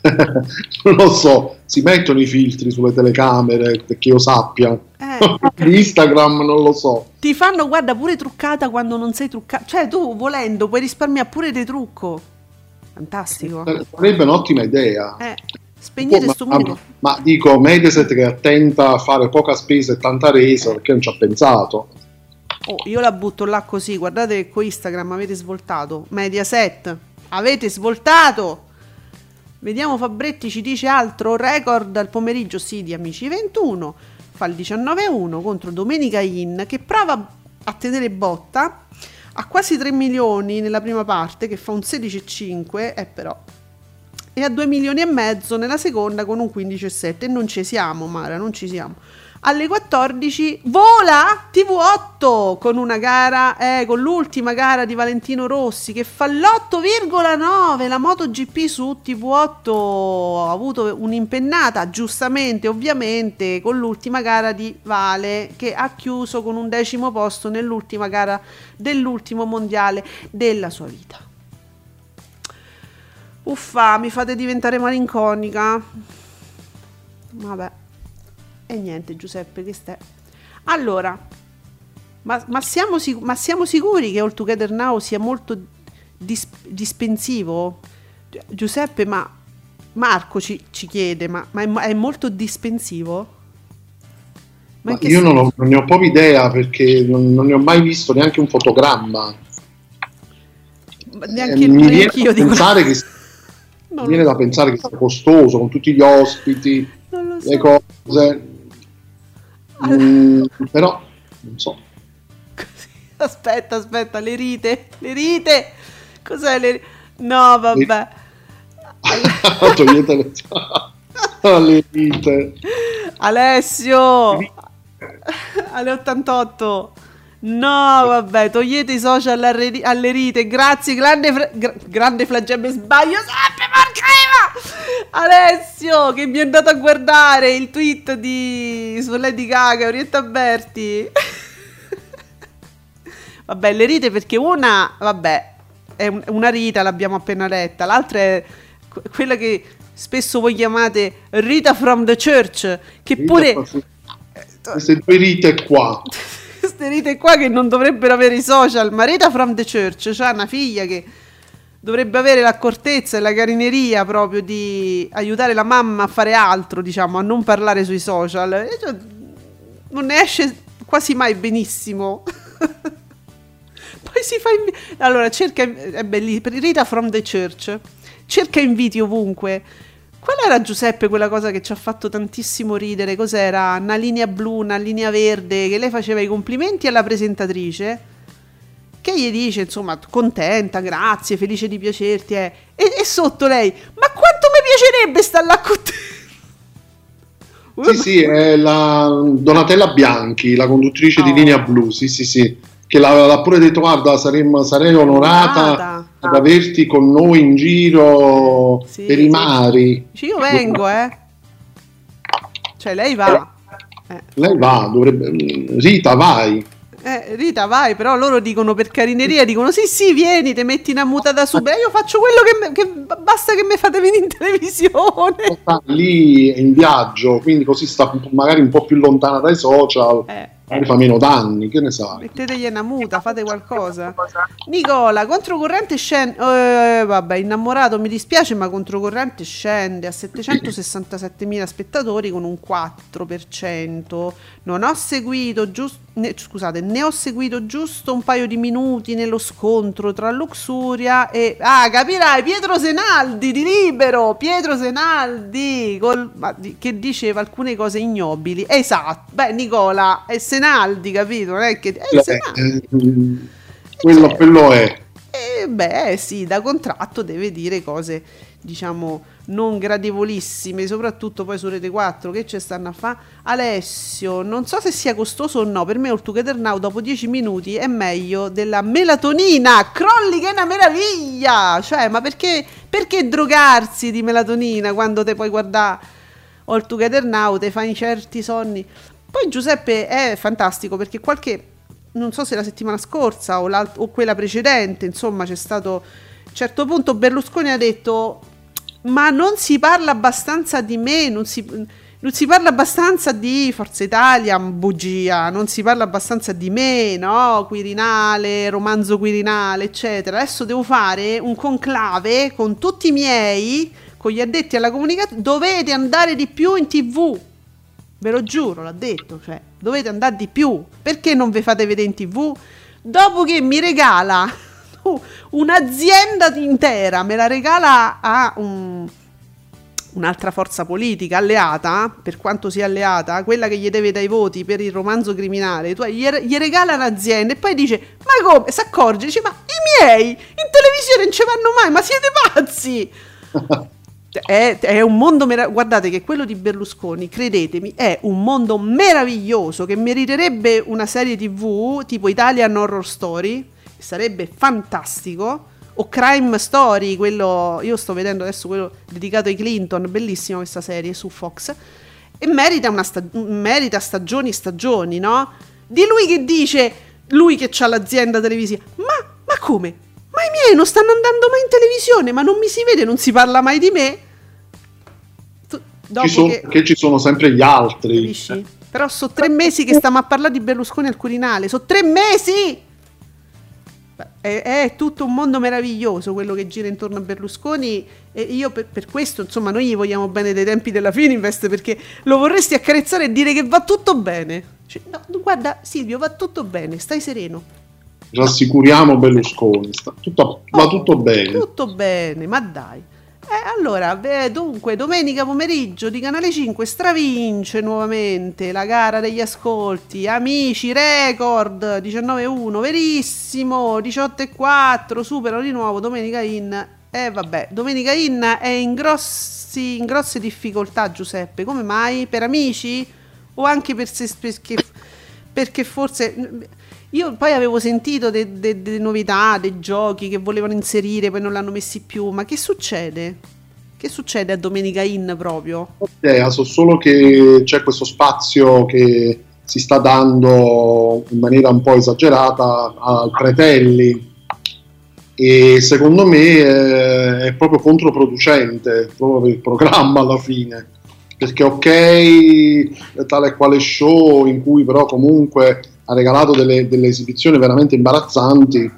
S2: *laughs*
S3: non lo so, si mettono i filtri sulle telecamere, che io sappia. Eh, *laughs* Instagram non lo so.
S2: Ti fanno, guarda, pure truccata quando non sei truccata. Cioè, tu volendo puoi risparmiare pure dei trucco. Fantastico.
S3: Eh, sarebbe un'ottima idea.
S2: Eh, spegnere oh, ma,
S3: ma, ma, dico, Mediaset che è attenta a fare poca spesa e tanta resa perché non ci ha pensato.
S2: Oh, io la butto là così, guardate che con Instagram avete svoltato. Mediaset, avete svoltato. Vediamo Fabretti ci dice altro record al pomeriggio, sì, di Amici 21. Fa il 19-1 contro Domenica In che prova a tenere botta ha quasi 3 milioni nella prima parte che fa un 16,5 eh però e a 2 milioni e mezzo nella seconda con un 15,7 e non ci siamo Mara non ci siamo alle 14 vola TV8 con una gara, eh, con l'ultima gara di Valentino Rossi che fa l'8,9 la MotoGP su TV8 ha avuto un'impennata giustamente ovviamente con l'ultima gara di Vale che ha chiuso con un decimo posto nell'ultima gara dell'ultimo mondiale della sua vita. Uffa, mi fate diventare malinconica. Vabbè. E niente, Giuseppe, che stai? Allora, ma, ma, siamo, ma, siamo, sicuri che All Together Now sia molto dis- dispensivo? Giuseppe, ma Marco ci, ci chiede, ma, ma è, è, molto dispensivo?
S3: Ma io non, ho, non, ne ho proprio idea perché non, non, ne ho mai visto neanche un fotogramma. Neanche, eh, mi viene io da pensare che *laughs* viene da pensare che sia costoso con tutti gli ospiti, so. le cose. Mm, però non so.
S2: Aspetta, aspetta, le rite, le rite. Cos'è le rite? No, vabbè. *laughs*
S3: Togliete le... *laughs* le rite.
S2: Alessio alle 88 No, vabbè, togliete i social alle rite. Grazie, grande, fra- gra- grande flagelle. Sbaglio sempre, *laughs* Alessio, che mi è andato a guardare il tweet di su Lady Gaga, Orietta Berti. *laughs* vabbè, le rite perché una, vabbè, è un- una rita, l'abbiamo appena letta. L'altra è quella che spesso voi chiamate Rita from the Church, che Rita pure...
S3: Queste due rite qua *laughs*
S2: queste rite qua che non dovrebbero avere i social, ma Rita from the Church cioè una figlia che dovrebbe avere l'accortezza e la carineria proprio di aiutare la mamma a fare altro, diciamo, a non parlare sui social. E cioè, non ne esce quasi mai benissimo. *laughs* Poi si fa invi- allora cerca è bellissimo Rita from the Church cerca inviti ovunque Qual era Giuseppe quella cosa che ci ha fatto tantissimo ridere? Cos'era? Una linea blu, una linea verde, che lei faceva i complimenti alla presentatrice, che gli dice, insomma, contenta, grazie, felice di piacerti, eh. e, e, sotto lei, ma quanto mi piacerebbe stare là con
S3: te? *laughs* Sì, sì, è la Donatella Bianchi, la conduttrice oh. di linea blu, sì, sì, sì che l'ha, pure detto guarda saremmo, sarei onorata, onorata, ad averti con noi in giro sì, per i mari
S2: sì. io vengo eh cioè lei va
S3: eh. lei va dovrebbe Rita vai
S2: eh, Rita vai però loro dicono per carineria dicono sì sì vieni ti metti una muta da subito io faccio quello che, me, che basta che mi fate venire in televisione.
S3: Lì in viaggio quindi così sta magari un po' più lontana dai social. Eh magari fa meno danni, che ne sai.
S2: Mettetegli una muta, fate qualcosa. Nicola, controcorrente scende, eh, vabbè, innamorato, mi dispiace, ma controcorrente scende a 767.000 spettatori con un 4%. Non ho seguito giusto, ne, scusate, ne ho seguito giusto un paio di minuti nello scontro tra Luxuria e... Ah, capirai, Pietro Senaldi di Libero, Pietro Senaldi, col, che diceva alcune cose ignobili. Esatto, beh Nicola, è Senaldi Senaldi, capito? Non è che è
S3: eh, Senaldi. Eh, quello, cioè, quello è.
S2: Eh, beh, sì, da contratto deve dire cose, diciamo, non gradevolissime, soprattutto poi su Rete 4 che ci stanno a fare. Alessio, non so se sia costoso o no, per me All Together Now dopo 10 minuti è meglio della melatonina. Crolli che è una meraviglia! Cioè, ma perché, perché drogarsi di melatonina quando te puoi guardare All Together Now, te fai certi sonni? Poi Giuseppe è fantastico perché qualche, non so se la settimana scorsa o, o quella precedente, insomma c'è stato, a un certo punto Berlusconi ha detto ma non si parla abbastanza di me, non si, non si parla abbastanza di Forza Italia, bugia, non si parla abbastanza di me, no? Quirinale, romanzo Quirinale, eccetera. Adesso devo fare un conclave con tutti i miei, con gli addetti alla comunicazione, dovete andare di più in tv Ve lo giuro, l'ha detto, cioè, dovete andare di più. Perché non vi fate vedere in tv? Dopo che mi regala *laughs* uh, un'azienda intera, me la regala a un, un'altra forza politica alleata, per quanto sia alleata, quella che gli deve dai voti per il romanzo criminale, tu gli, gli regala un'azienda e poi dice, ma come? Si accorge, dice, ma i miei in televisione non ci vanno mai, ma siete pazzi! *laughs* È, è, un mondo meraviglioso. Guardate che quello di Berlusconi, credetemi, è un mondo meraviglioso che meriterebbe una serie TV tipo Italian Horror Story. Sarebbe fantastico. O Crime Story, quello. Io sto vedendo adesso quello dedicato ai Clinton. Bellissima questa serie su Fox. E merita, una sta- merita stagioni e stagioni, no? Di lui che dice, lui che ha l'azienda televisiva, ma, ma come? Ma i miei non stanno andando mai in televisione, ma non mi si vede, non si parla mai di me.
S3: Ci sono, che... che... ci sono sempre gli altri.
S2: Capisci? Però sono tre mesi che stiamo a parlare di Berlusconi al Quirinale. Sono tre mesi! È, è, tutto un mondo meraviglioso quello che gira intorno a Berlusconi e io per, per, questo insomma noi gli vogliamo bene dei tempi della Fininvest perché lo vorresti accarezzare e dire che va tutto bene cioè, no, guarda Silvio va tutto bene stai sereno
S3: rassicuriamo Berlusconi, tutto, va oh, tutto bene.
S2: Tutto bene, ma dai. Eh, allora, beh, dunque, domenica pomeriggio di Canale 5 stravince nuovamente la gara degli ascolti. Amici, record 19-1, verissimo, 18-4, superano di nuovo Domenica In. Eh vabbè, Domenica In è in, grossi, in grosse difficoltà Giuseppe, come mai? Per amici? O anche per se, perché, perché forse io poi avevo sentito delle de, de novità, dei giochi che volevano inserire, poi non l'hanno messi più. Ma che succede? Che succede a Domenica In proprio?
S3: Idea, so solo che c'è questo spazio che si sta dando in maniera un po' esagerata al Pretelli e secondo me eh, è proprio controproducente proprio per il programma alla fine perché ok tale quale show in cui però comunque ha regalato delle, delle esibizioni veramente imbarazzanti,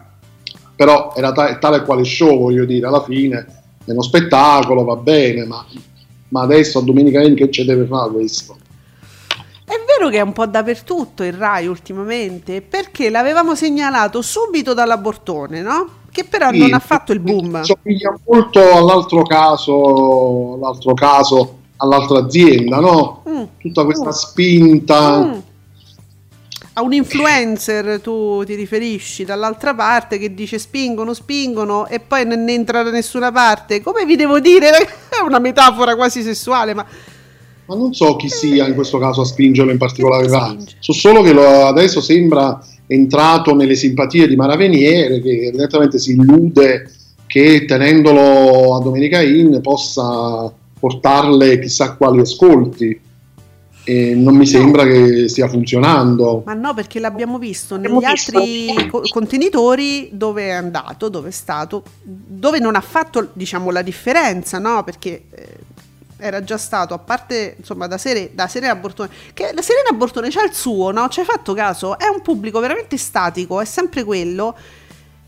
S3: però era ta- tale quale show, voglio dire, alla fine è uno spettacolo, va bene, ma, ma adesso a Domenica In che ci deve fare questo?
S2: È vero che è un po' dappertutto il Rai ultimamente, perché l'avevamo segnalato subito dalla Bortone, no? Che però sì, non ha fatto il boom.
S3: Somiglia molto all'altro caso, all'altro caso, all'altra azienda, no? Mm. Tutta questa mm. spinta. Mm
S2: a un influencer tu ti riferisci dall'altra parte che dice spingono, spingono e poi non entra da nessuna parte. Come vi devo dire? È una metafora quasi sessuale, ma...
S3: Ma non so chi sia in questo caso a spingerlo in particolare. So solo che lo, adesso sembra entrato nelle simpatie di Maraveniere, che evidentemente si illude che tenendolo a Domenica In possa portarle chissà quali ascolti e non mi sembra che stia funzionando.
S2: Ma no, perché l'abbiamo visto negli visto. altri co- contenitori dove è andato, dove è stato, dove non ha fatto diciamo la differenza, no? Perché eh, era già stato, a parte insomma da, Sere, da Serena Bortone, che la Serena Bortone c'ha il suo, no? Ci hai fatto caso? È un pubblico veramente statico, è sempre quello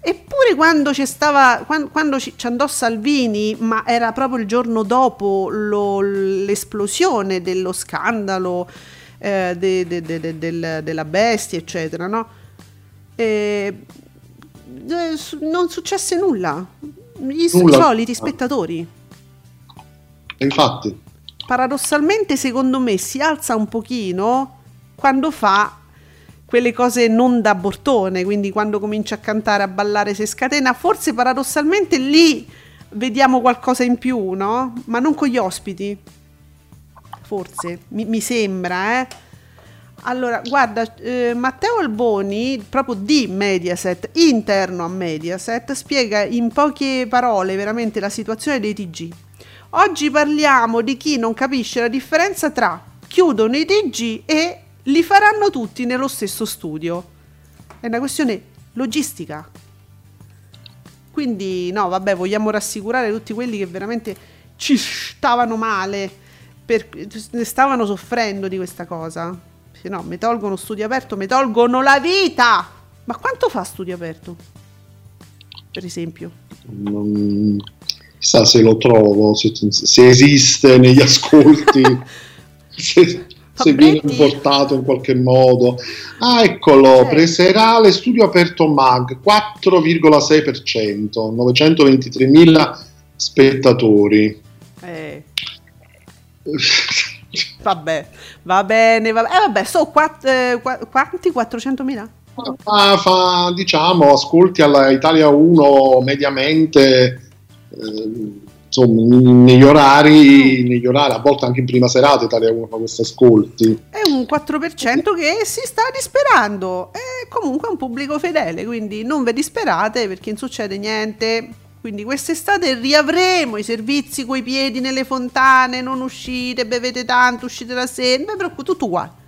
S2: Eppure quando ci stava, quando, quando ci, ci, andò Salvini, ma era proprio il giorno dopo lo, l'esplosione dello scandalo eh, de, de, de, del, della bestia, eccetera, no? E, eh, non successe nulla. Gli nulla. soliti spettatori.
S3: Infatti.
S2: Paradossalmente, secondo me, si alza un pochino quando fa quelle cose non da bortone, quindi quando comincia a cantare, a ballare, si scatena, forse paradossalmente lì vediamo qualcosa in più, no? Ma non con gli ospiti. Forse, mi, mi sembra, eh. Allora, guarda, eh, Matteo Alboni, proprio di Mediaset, interno a Mediaset, spiega in poche parole veramente la situazione dei TG. Oggi parliamo di chi non capisce la differenza tra chiudono i TG e li faranno tutti nello stesso studio. È una questione logistica. Quindi, no, vabbè, vogliamo rassicurare tutti quelli che veramente ci stavano male, per, stavano soffrendo di questa cosa. Se no, mi tolgono studio aperto, mi tolgono la vita! Ma quanto fa studio aperto? Per esempio?
S3: Non, chissà se lo trovo, se, se esiste negli ascolti. *laughs* se, se viene importato in qualche modo. Ah, eccolo, sì. preserale studio aperto MAG 4,6%, 923.000 spettatori.
S2: Eh. vabbè, va bene, va bene. Eh, vabbè, so quatt- eh, quanti? 400.000?
S3: Fa, fa, diciamo, ascolti alla Italia 1 mediamente. Insomma, negli orari, mm. negli orari, a volte anche in prima serata Italia 1 fa questi ascolti.
S2: È un 4% che si sta disperando, è comunque un pubblico fedele, quindi non vi disperate perché non succede niente. Quindi quest'estate riavremo i servizi coi piedi nelle fontane, non uscite, bevete tanto, uscite la sera, tutto uguale.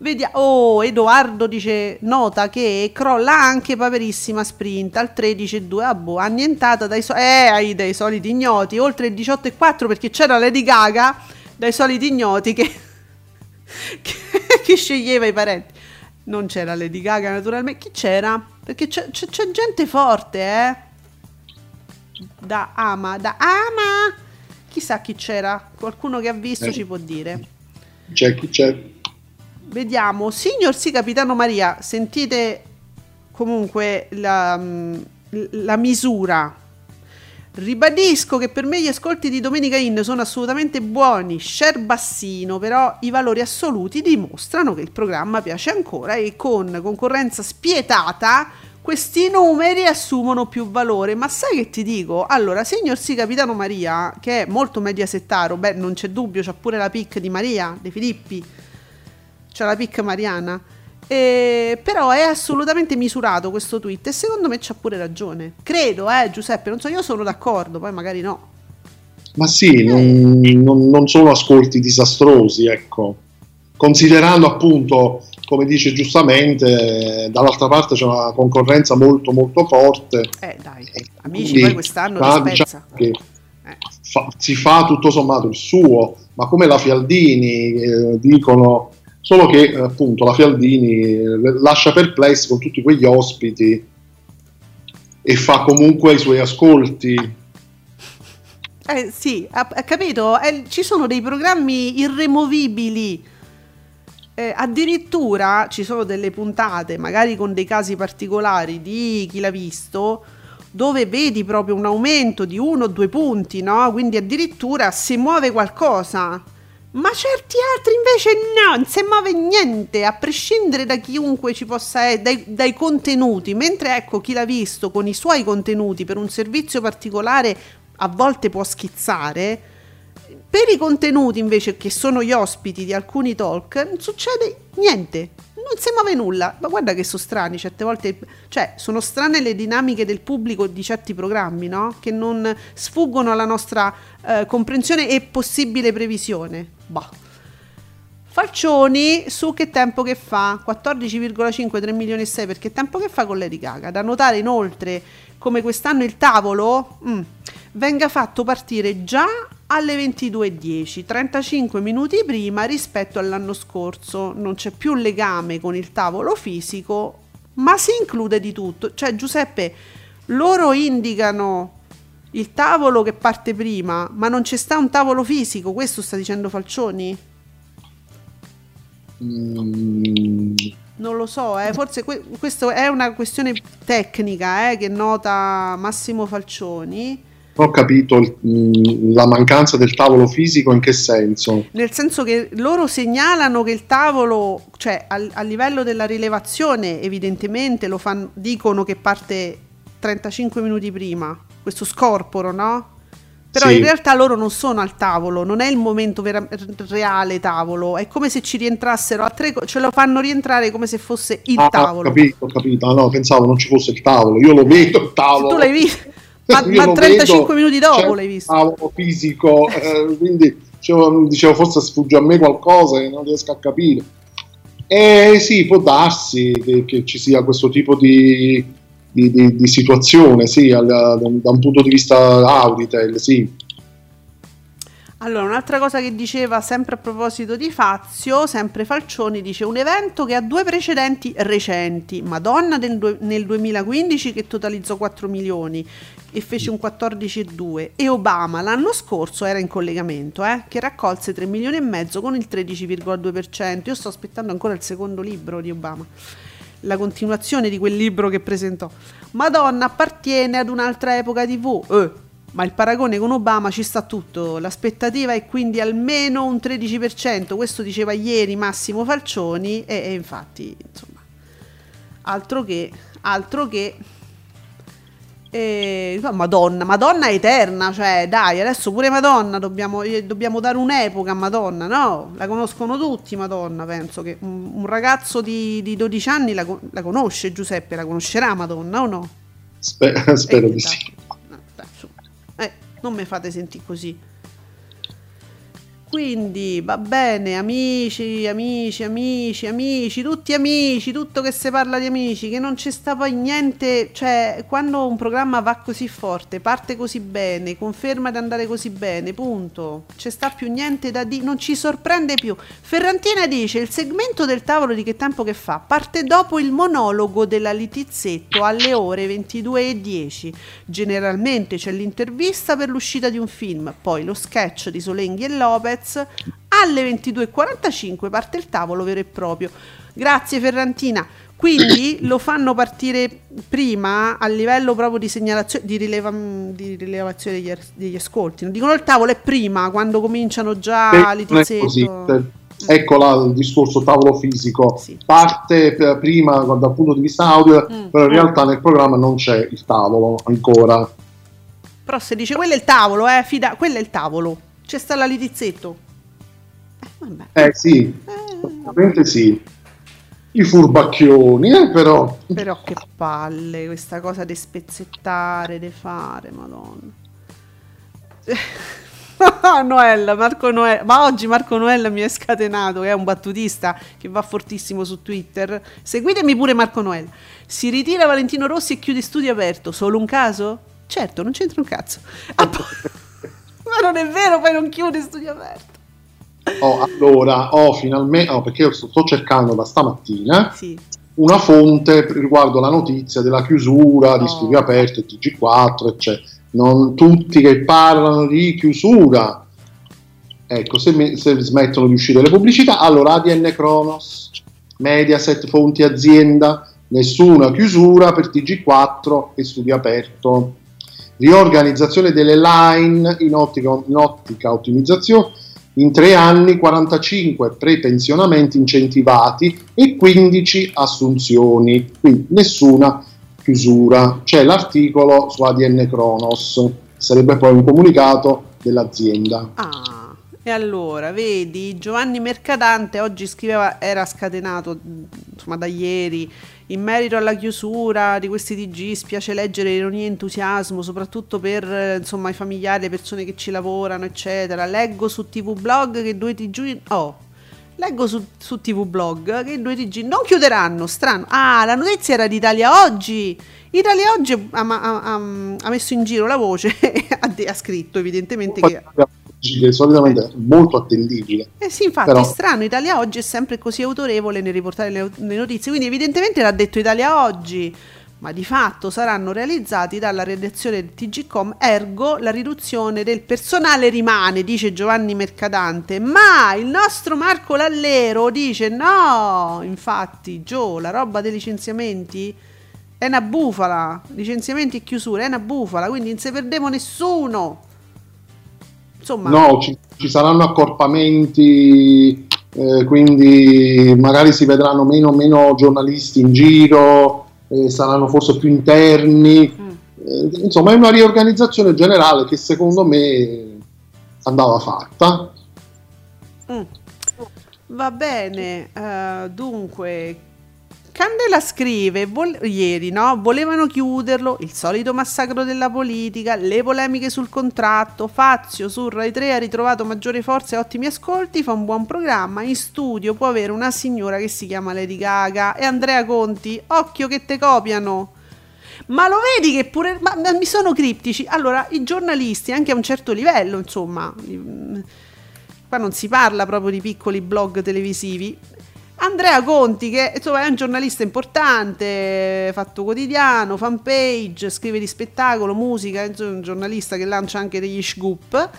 S2: Vediamo. Oh, Edoardo dice: Nota che crolla anche Paperissima Sprint al 13,2. Ah, boh, annientata dai, so- eh, dai soliti ignoti. Oltre il 18,4 perché c'era Lady Gaga dai soliti ignoti che, *laughs* che, che, sceglieva i parenti. Non c'era Lady Gaga, naturalmente. Chi c'era? Perché c'è, c'è, c'è gente forte, eh. Da Ama, da Ama. Chissà chi c'era. Qualcuno che ha visto eh. ci può dire.
S3: C'è chi c'è.
S2: Vediamo, signor sì, capitano Maria, sentite comunque la, mm, la misura. Ribadisco che per me gli ascolti di Domenica In sono assolutamente buoni, share bassino, però i valori assoluti dimostrano che il programma piace ancora e con concorrenza spietata questi numeri assumono più valore. Ma sai che ti dico? Allora, signor sì, capitano Maria, che è molto mediasettaro, beh, non c'è dubbio, c'ha pure la pic di Maria, De Filippi c'è la pic Mariana. Eh, però è assolutamente misurato questo tweet e secondo me c'ha pure ragione. Credo, eh, Giuseppe, non so, io sono d'accordo, poi magari no.
S3: Ma sì, non, non, non, sono ascolti disastrosi, ecco. Considerando appunto, come dice giustamente, dall'altra parte c'è una concorrenza molto molto forte.
S2: Eh dai, amici, Quindi, poi quest'anno diciamo
S3: che eh. fa, si fa tutto sommato il suo, ma come la Fialdini eh, dicono solo che appunto la Fialdini eh, lascia perplessi con tutti quegli ospiti e fa comunque i suoi ascolti.
S2: Eh sì, ha, ha capito? Eh, ci sono dei programmi irremovibili. Eh, addirittura ci sono delle puntate, magari con dei casi particolari di chi l'ha visto, dove vedi proprio un aumento di uno o due punti, no? Quindi addirittura si muove qualcosa ma certi altri invece no, non si muove niente, a prescindere da chiunque ci possa essere, dai, dai, contenuti. Mentre ecco chi l'ha visto con i suoi contenuti per un servizio particolare a volte può schizzare. Per i contenuti invece che sono gli ospiti di alcuni talk non succede niente, non si muove nulla. Ma guarda che sono strani, certe volte, cioè sono strane le dinamiche del pubblico di certi programmi, no? Che non sfuggono alla nostra eh, comprensione e possibile previsione. Bah. Falcioni su che tempo che fa 14,5 3 milioni e 6 perché tempo che fa con Lady Gaga da notare inoltre come quest'anno il tavolo mm, venga fatto partire già alle 22.10 35 minuti prima rispetto all'anno scorso non c'è più legame con il tavolo fisico ma si include di tutto cioè Giuseppe loro indicano il tavolo che parte prima, ma non c'è sta un tavolo fisico, questo sta dicendo Falcioni? Mm. Non lo so, eh. forse que- questa è una questione tecnica eh, che nota Massimo Falcioni.
S3: Ho capito il, mm, la mancanza del tavolo fisico in che senso?
S2: Nel senso che loro segnalano che il tavolo, cioè a, a livello della rilevazione, evidentemente lo fanno, dicono che parte 35 minuti prima questo scorporo, no? Però sì. in realtà loro non sono al tavolo, non è il momento vera- reale tavolo, è come se ci rientrassero a tre, ce lo fanno rientrare come se fosse il ah, tavolo.
S3: Ho capito, ho capito, no, pensavo non ci fosse il tavolo, io lo vedo il tavolo. *laughs*
S2: Tu l'hai visto? Ma, ma 35 minuti dopo l'hai visto?
S3: Il tavolo fisico, eh, quindi dicevo, dicevo, forse sfugge a me qualcosa che non riesco a capire. Eh sì, può darsi che, che ci sia questo tipo di, di, di, di situazione, sì, al, da, un punto di vista Auditel, sì.
S2: Allora, un'altra cosa che diceva sempre a proposito di Fazio, sempre Falcioni, dice un evento che ha due precedenti recenti, Madonna nel, nel 2015 che totalizzò 4 milioni e fece un 14,2 e Obama l'anno scorso era in collegamento, eh, che raccolse 3 milioni e mezzo con il 13,2%. Io sto aspettando ancora il secondo libro di Obama la continuazione di quel libro che presentò. Madonna appartiene ad un'altra epoca TV. Eh, ma il paragone con Obama ci sta tutto. L'aspettativa è quindi almeno un 13%. Questo diceva ieri Massimo Falcioni. E, e infatti, insomma, altro che, altro che. E, Madonna, Madonna è eterna, cioè dai, adesso pure Madonna dobbiamo, dobbiamo dare un'epoca a Madonna, no? La conoscono tutti Madonna, penso che un, un ragazzo di, di, 12 anni la, la, conosce Giuseppe, la conoscerà Madonna o no?
S3: Sper- *laughs* spero eh, di sì.
S2: No, dai, eh, non mi fate sentire così. Quindi va bene, amici, amici, amici, amici, tutti amici, tutto che si parla di amici, che non c'è sta poi niente, cioè quando un programma va così forte, parte così bene, conferma di andare così bene, punto. C'è sta più niente da dire, non ci sorprende più. Ferrantina dice il segmento del tavolo di che tempo che fa? Parte dopo il monologo della Litizzetto alle ore 22.10. Generalmente c'è l'intervista per l'uscita di un film, poi lo sketch di Solenghi e Lopez Lopez. Alle 22.45 parte il tavolo vero e proprio. Grazie Ferrantina. Quindi *coughs* lo fanno partire prima a livello proprio di segnalazione, di, rileva, di rilevazione degli, degli, ascolti. Non dicono il tavolo è prima, quando cominciano già
S3: eh, litizzetto. Ecco là il discorso tavolo fisico, sì. parte prima dal punto di vista audio, mm. però in realtà nel programma non c'è il tavolo ancora.
S2: Però se dice quello è il tavolo, eh, fida, quello è il tavolo. C'è sta la litizzetto.
S3: Eh, eh sì, eh. sì. I furbacchioni, eh, però.
S2: Però che palle questa cosa di spezzettare, di fare, madonna. *laughs* Noella, Marco Noella, ma oggi Marco Noella mi è scatenato, è un battutista che va fortissimo su Twitter. Seguitemi pure Marco Noella. Si ritira Valentino Rossi e chiude studio aperto. Solo un caso? Certo, non c'entra un cazzo. Ah, *laughs* Ma non è vero, poi non chiude studio aperto.
S3: Oh, allora, oh, finalmente, oh, perché io sto, sto cercando da stamattina sì. una fonte riguardo la notizia della chiusura oh. di studio aperto, TG4, eccetera. Non tutti che parlano di chiusura. Ecco, se, me, se smettono di uscire le pubblicità, allora ADN Kronos, Mediaset, fonti azienda, nessuna chiusura per TG4 e studio aperto riorganizzazione delle line in ottica, in ottica ottimizzazione, in tre anni 45 prepensionamenti incentivati e 15 assunzioni, quindi nessuna chiusura. C'è l'articolo su ADN Kronos, sarebbe poi un comunicato dell'azienda.
S2: Ah, e allora, vedi, Giovanni Mercadante oggi scriveva, era scatenato insomma da ieri in merito alla chiusura di questi TG spiace leggere ironia e entusiasmo, soprattutto per insomma, i familiari, le persone che ci lavorano, eccetera. Leggo su TV Blog che due TG... Oh, leggo su, su TV Blog che due TG non chiuderanno, strano. Ah, la notizia era di Italia Oggi. Italia Oggi ha, ha, ha, ha messo in giro la voce *laughs* e ha, scritto evidentemente che
S3: che solitamente è molto attendibile.
S2: Eh sì, infatti Però... è strano, Italia Oggi è sempre così autorevole nel riportare le, le notizie, quindi evidentemente l'ha detto Italia Oggi, ma di fatto saranno realizzati dalla redazione del TGCOM, ergo la riduzione del personale rimane, dice Giovanni Mercadante, ma il nostro Marco Lallero dice no, infatti Gio, la roba dei licenziamenti è una bufala, licenziamenti e chiusure, è una bufala, quindi non se perdevo nessuno.
S3: Insomma, no, ci, ci saranno accorpamenti, eh, quindi magari si vedranno meno, meno giornalisti in giro, eh, saranno forse più interni. Mm. Eh, insomma, è una riorganizzazione generale che secondo me andava fatta.
S2: Mm. Va bene, uh, dunque Candela scrive vol- ieri, no? Volevano chiuderlo, il solito massacro della politica, le polemiche sul contratto. Fazio su Rai 3 ha ritrovato maggiore forza e ottimi ascolti, fa un buon programma. In studio può avere una signora che si chiama Lady Gaga e Andrea Conti. Occhio che te copiano. Ma lo vedi che pure. Ma, ma mi sono criptici. Allora, i giornalisti, anche a un certo livello, insomma. Qua non si parla proprio di piccoli blog televisivi Andrea Conti, che insomma, è un giornalista importante, fatto quotidiano, fanpage, scrive di spettacolo, musica, è un giornalista che lancia anche degli scoop.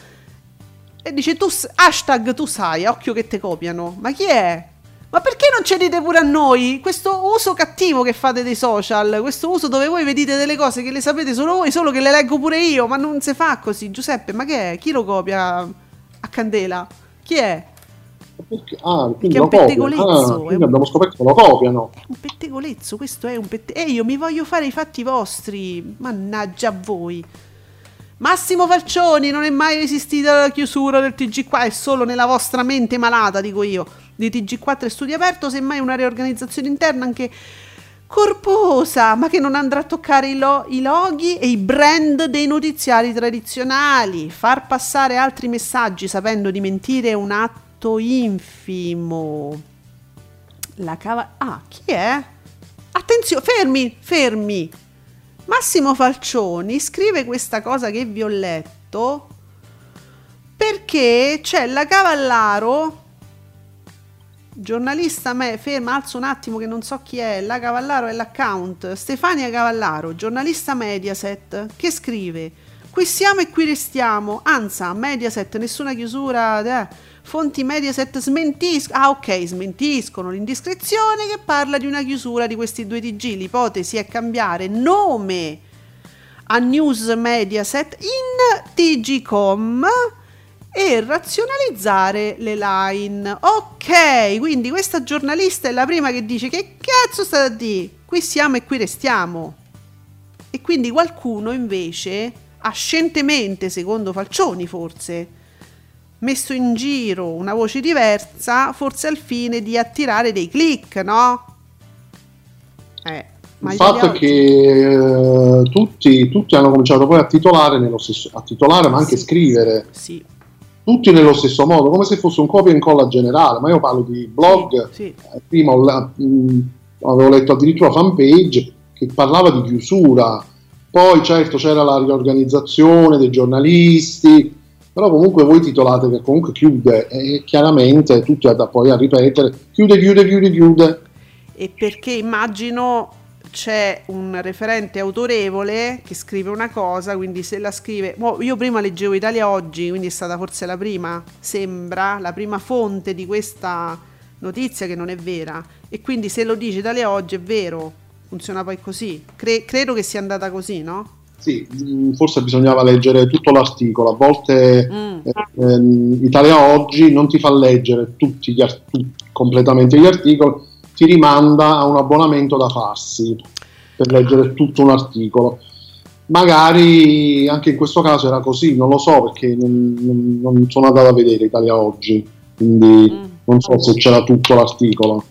S2: E dice: tu, hashtag tu sai, occhio che te copiano. Ma chi è? Ma perché non ce dite pure a noi questo uso cattivo che fate dei social? Questo uso dove voi vedete delle cose che le sapete solo voi, solo che le leggo pure io, ma non si fa così. Giuseppe, ma che è? Chi lo copia a candela? Chi è?
S3: Perché? Ah, quindi è un pettegolezzo. Ah, quindi abbiamo scoperto che lo copiano.
S2: È un pettegolezzo, questo è un pettegolezzo. E io mi voglio fare i fatti vostri. Mannaggia a voi. Massimo Falcioni, non è mai esistita la chiusura del TG qua, è solo nella vostra mente malata, dico io, di TG4 e studio aperto, semmai una riorganizzazione interna anche corposa, ma che non andrà a toccare i, lo- i loghi e i brand dei notiziari tradizionali, far passare altri messaggi sapendo di mentire è un atto infimo. La cava... Ah, chi è? Attenzione, fermi, fermi. Massimo Falcioni scrive questa cosa che vi ho letto perché c'è la Cavallaro, giornalista me, ferma, alzo un attimo che non so chi è, la Cavallaro è l'account, Stefania Cavallaro, giornalista Mediaset, che scrive, qui siamo e qui restiamo, anza, Mediaset, nessuna chiusura, eh, fonti Mediaset smentiscono, ah ok, smentiscono l'indiscrezione che parla di una chiusura di questi due TG. L'ipotesi è cambiare nome a News Mediaset in TGcom e razionalizzare le line. Ok, quindi questa giornalista è la prima che dice che cazzo sta a dire? Qui siamo e qui restiamo. E quindi qualcuno invece ha scientemente, secondo Falcioni forse, messo in giro una voce diversa, forse al fine di attirare dei click, no?
S3: Eh, il fatto è che eh, tutti, tutti, hanno cominciato poi a titolare, nello stesso, a titolare ma anche sì, scrivere. Sì. Tutti nello stesso modo, come se fosse un copia e incolla generale, ma io parlo di blog, sì, eh, prima ho, mh, mm, avevo letto addirittura fanpage che parlava di chiusura, poi certo c'era la riorganizzazione dei giornalisti, però comunque voi titolate che comunque chiude e chiaramente tutti da poi a ripetere chiude, chiude, chiude, chiude.
S2: E perché immagino c'è un referente autorevole che scrive una cosa, quindi se la scrive, io prima leggevo Italia Oggi, quindi è stata forse la prima, sembra, la prima fonte di questa notizia che non è vera, e quindi se lo dice Italia Oggi è vero, funziona poi così, Cre- credo che sia andata così, no?
S3: Sì, mm, forse bisognava leggere tutto l'articolo. A volte mm. eh, ehm, Italia Oggi non ti fa leggere tutti gli art- completamente gli articoli, ti rimanda a un abbonamento da farsi per leggere tutto un articolo. Magari anche in questo caso era così, non lo so perché non, non, non sono andato a vedere Italia Oggi, quindi mm. non so se c'era tutto l'articolo.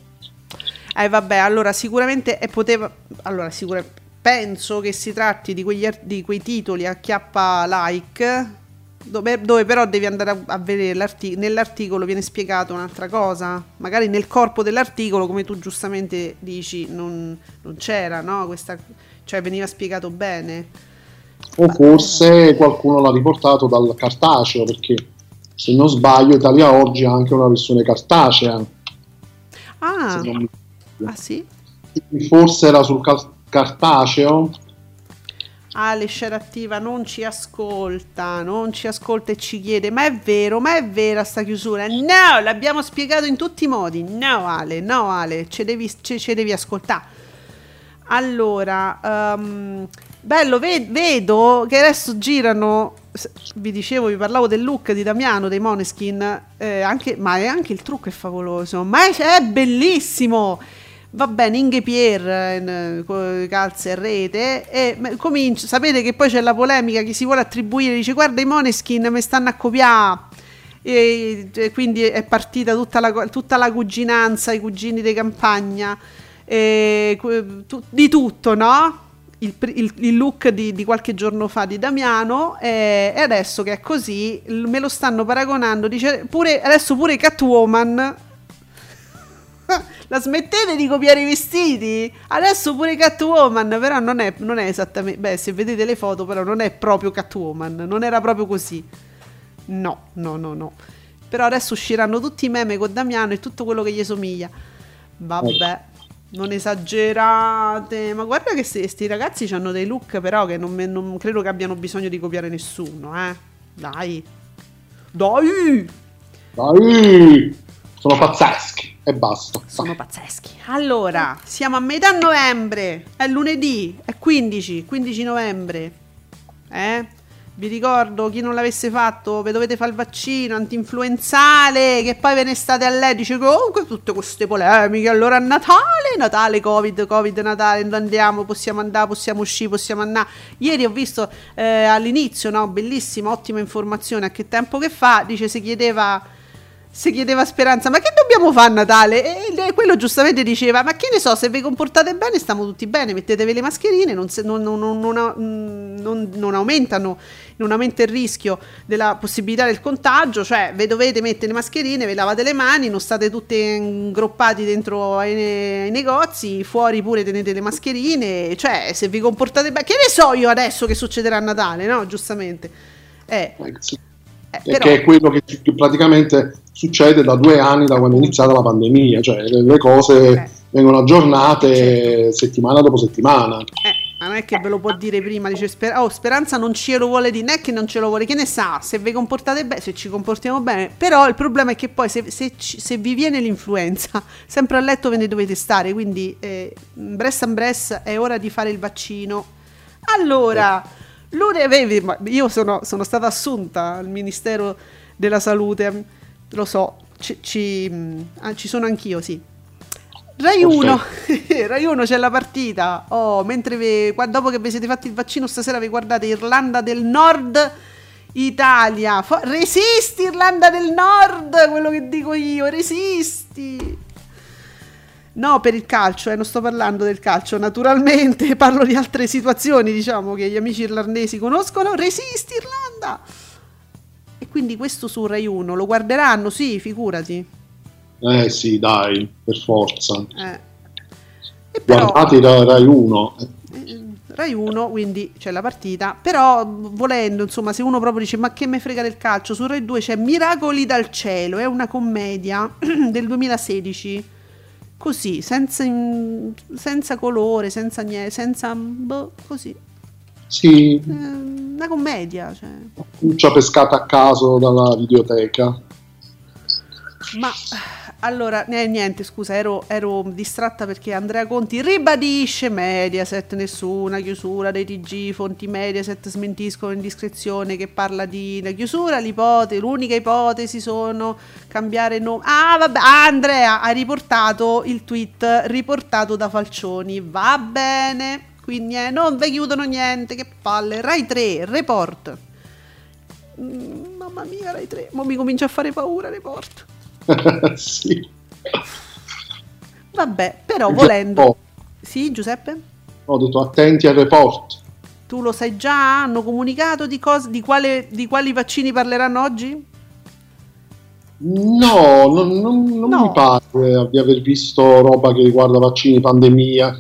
S2: Eh vabbè, allora sicuramente poteva... Allora, sicuramente penso che si tratti di, quegli, di quei titoli a chiappa like dove, dove, però devi andare a, a vedere l'articolo, nell'articolo viene spiegato un'altra cosa. Magari nel corpo dell'articolo come tu giustamente dici non, non c'era no? Questa, cioè veniva spiegato bene.
S3: O forse qualcuno l'ha riportato dal cartaceo perché se non sbaglio Italia Oggi ha anche una versione cartacea.
S2: Ah, ah sì?
S3: forse era sul cartaceo cartaceo.
S2: Ale Scerattiva non ci ascolta, non ci ascolta e ci chiede: Ma è vero, ma è vera sta chiusura? No, l'abbiamo spiegato in tutti i modi. No, Ale, no, Ale, ce devi, devi ascoltare. Allora, um, bello, ve- vedo che adesso girano. Vi dicevo, vi parlavo del look di Damiano dei Moneskin, eh, anche, ma anche il trucco è favoloso, ma è, è bellissimo va bene Inge Pierre calze a rete e comincia sapete che poi c'è la polemica che si vuole attribuire dice guarda i Moneskin mi stanno a copiare e, e quindi è partita tutta la, tutta la cuginanza i cugini di campagna e, tu, di tutto no? Il, il, il, look di, di, qualche giorno fa di Damiano e, e, adesso che è così me lo stanno paragonando dice pure, adesso pure Catwoman *laughs* la smettete di copiare i vestiti? Adesso pure Catwoman, però non è, non è esattamente... Beh, se vedete le foto, però non è proprio Catwoman, non era proprio così. No, no, no, no. Però adesso usciranno tutti i meme con Damiano e tutto quello che gli somiglia. Vabbè, non esagerate. Ma guarda che questi ragazzi hanno dei look però che non, non credo che abbiano bisogno di copiare nessuno, eh. Dai. Dai!
S3: Dai! Sono pazzeschi e basta.
S2: Sono pazzeschi. Allora, siamo a metà novembre, è lunedì, è 15, 15 novembre. Eh? vi ricordo chi non l'avesse fatto, vi dovete fare il vaccino antinfluenzale, che poi ve ne state a lei, dice comunque tutte queste polemiche, allora a Natale, Natale, Covid, Covid, Natale, andiamo, possiamo andare, possiamo uscire, possiamo andare. Ieri ho visto eh, all'inizio, no, bellissima, ottima informazione, a che tempo che fa, dice si chiedeva si chiedeva Speranza, ma che dobbiamo fare a Natale? E quello giustamente diceva, ma che ne so, se vi comportate bene stiamo tutti bene, mettetevi le mascherine, non, se, non, non, non, aumentano, non aumenta il rischio della possibilità del contagio, cioè vi dovete mettere le mascherine, vi lavate le mani, non state tutti ingroppati dentro ai, ai negozi, fuori pure tenete le mascherine, cioè se vi comportate bene, che ne so io adesso che succederà a Natale, no? Giustamente. Eh.
S3: Eh, però... Che è quello che, che praticamente succede da due anni da quando è iniziata la pandemia, cioè le, cose eh. vengono aggiornate certo. settimana dopo settimana.
S2: Eh, ma non è che ve lo può dire prima, dice Sper- oh, Speranza non ce lo vuole dire, non è che non ce lo vuole, che ne sa, se vi comportate bene, se ci comportiamo bene, però il problema è che poi se, se, se vi viene l'influenza, *laughs* sempre a letto ve ne dovete stare, quindi eh, Bress and Bress è ora di fare il vaccino. Allora, io sono, sono stata assunta al Ministero della Salute lo so, ci, ci, ah, ci sono anch'io, sì. Rai 1, *laughs* Rai 1 c'è la partita. Oh, mentre vi, dopo che vi siete fatti il vaccino stasera vi guardate Irlanda del Nord Italia. Fo- resisti Irlanda del Nord, quello che dico io, resisti. No, per il calcio, eh, non sto parlando del calcio, naturalmente *laughs* parlo di altre situazioni, diciamo, che gli amici irlandesi conoscono. Resisti Irlanda! E quindi questo su Rai 1 lo guarderanno? Sì, figurati.
S3: Eh sì, dai, per forza. Eh. Però, Guardate Rai 1.
S2: Eh, Rai 1, quindi c'è la partita. Però volendo, insomma, se uno proprio dice ma che me frega del calcio, su Rai 2 c'è Miracoli dal cielo, è una commedia *clears throat* del 2016. Così, senza, senza colore, senza niente, senza... Boh, così.
S3: Sì.
S2: Eh, una commedia. Cioè.
S3: Cuccia pescata a caso dalla videoteca.
S2: Ma allora, eh, niente, scusa, ero, ero, distratta perché Andrea Conti ribadisce Mediaset, nessuna chiusura dei TG, fonti Mediaset smentiscono indiscrezione che parla di una chiusura, l'ipotesi, l'unica ipotesi sono cambiare nome. Ah, vabbè, ah, Andrea ha riportato il tweet riportato da Falcioni, va bene quindi eh, non vi chiudono niente, che palle. Rai 3, report. Mm, mamma mia, Rai 3, ma mi comincia a fare paura report. *laughs*
S3: sì.
S2: Vabbè, però volendo... Oh. Sì, Giuseppe?
S3: Ho detto attenti al report.
S2: Tu lo sai già? Hanno comunicato di, cos- di, quale, di quali vaccini parleranno oggi?
S3: No, non, non, non no. mi pare di aver visto roba che riguarda vaccini, pandemia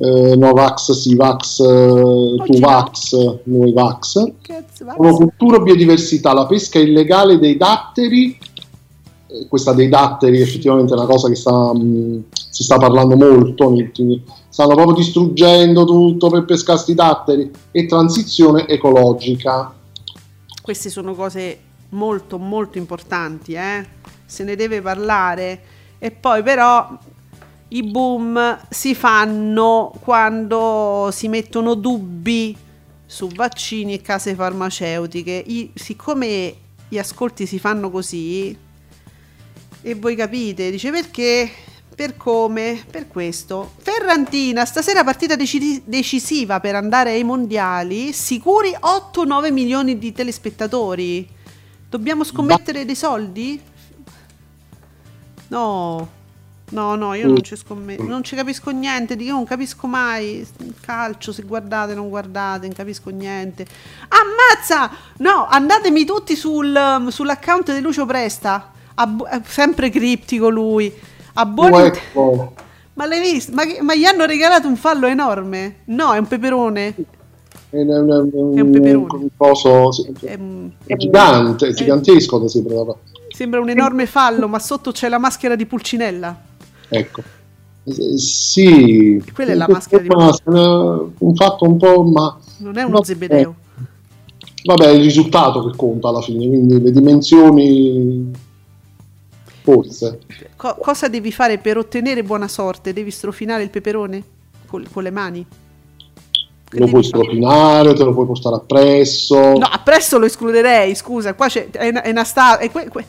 S3: eh, Novax, Sivax, eh, Tuvax, Nuovax. Monocultura, biodiversità, la pesca illegale dei datteri. Eh, questa dei datteri effettivamente è una cosa che sta, mh, si sta parlando molto. Stanno proprio distruggendo tutto per pescarsi i datteri e transizione ecologica.
S2: Queste sono cose molto molto importanti, eh? se ne deve parlare. E poi però i boom si fanno quando si mettono dubbi su vaccini e case farmaceutiche. I, siccome gli ascolti si fanno così, e voi capite, dice perché, per come, per questo. Ferrantina, stasera partita dec- decisiva per andare ai mondiali, sicuri 8-9 milioni di telespettatori. Dobbiamo scommettere dei soldi? No. No, no, io non ci scommetto, non ci capisco niente, io non capisco mai calcio, se guardate non guardate, non capisco niente. Ammazza! No, andatemi tutti sul, sull'account di Lucio Presta, Abbo- eh, sempre criptico lui. Abbonati. Ma l'hai visto? Ma, ma, gli hanno regalato un fallo enorme? No, è un peperone.
S3: È un, è un, è un peperone. Un coso, è, è, gigante, è gigantesco. Sembra.
S2: sembra un enorme fallo, ma sotto c'è la maschera di Pulcinella.
S3: Ecco. Sì,
S2: quella è la maschera di
S3: un fatto un po', ma
S2: non è uno zebedeo.
S3: Vabbè, è il risultato che conta alla fine, quindi le dimensioni forse.
S2: Co- cosa devi fare per ottenere buona sorte? Devi strofinare il peperone con, con le mani?
S3: Che lo puoi stropinare, te lo puoi portare appresso.
S2: No, appresso lo escluderei, scusa, qua c'è, è una, è una sta- è que- que-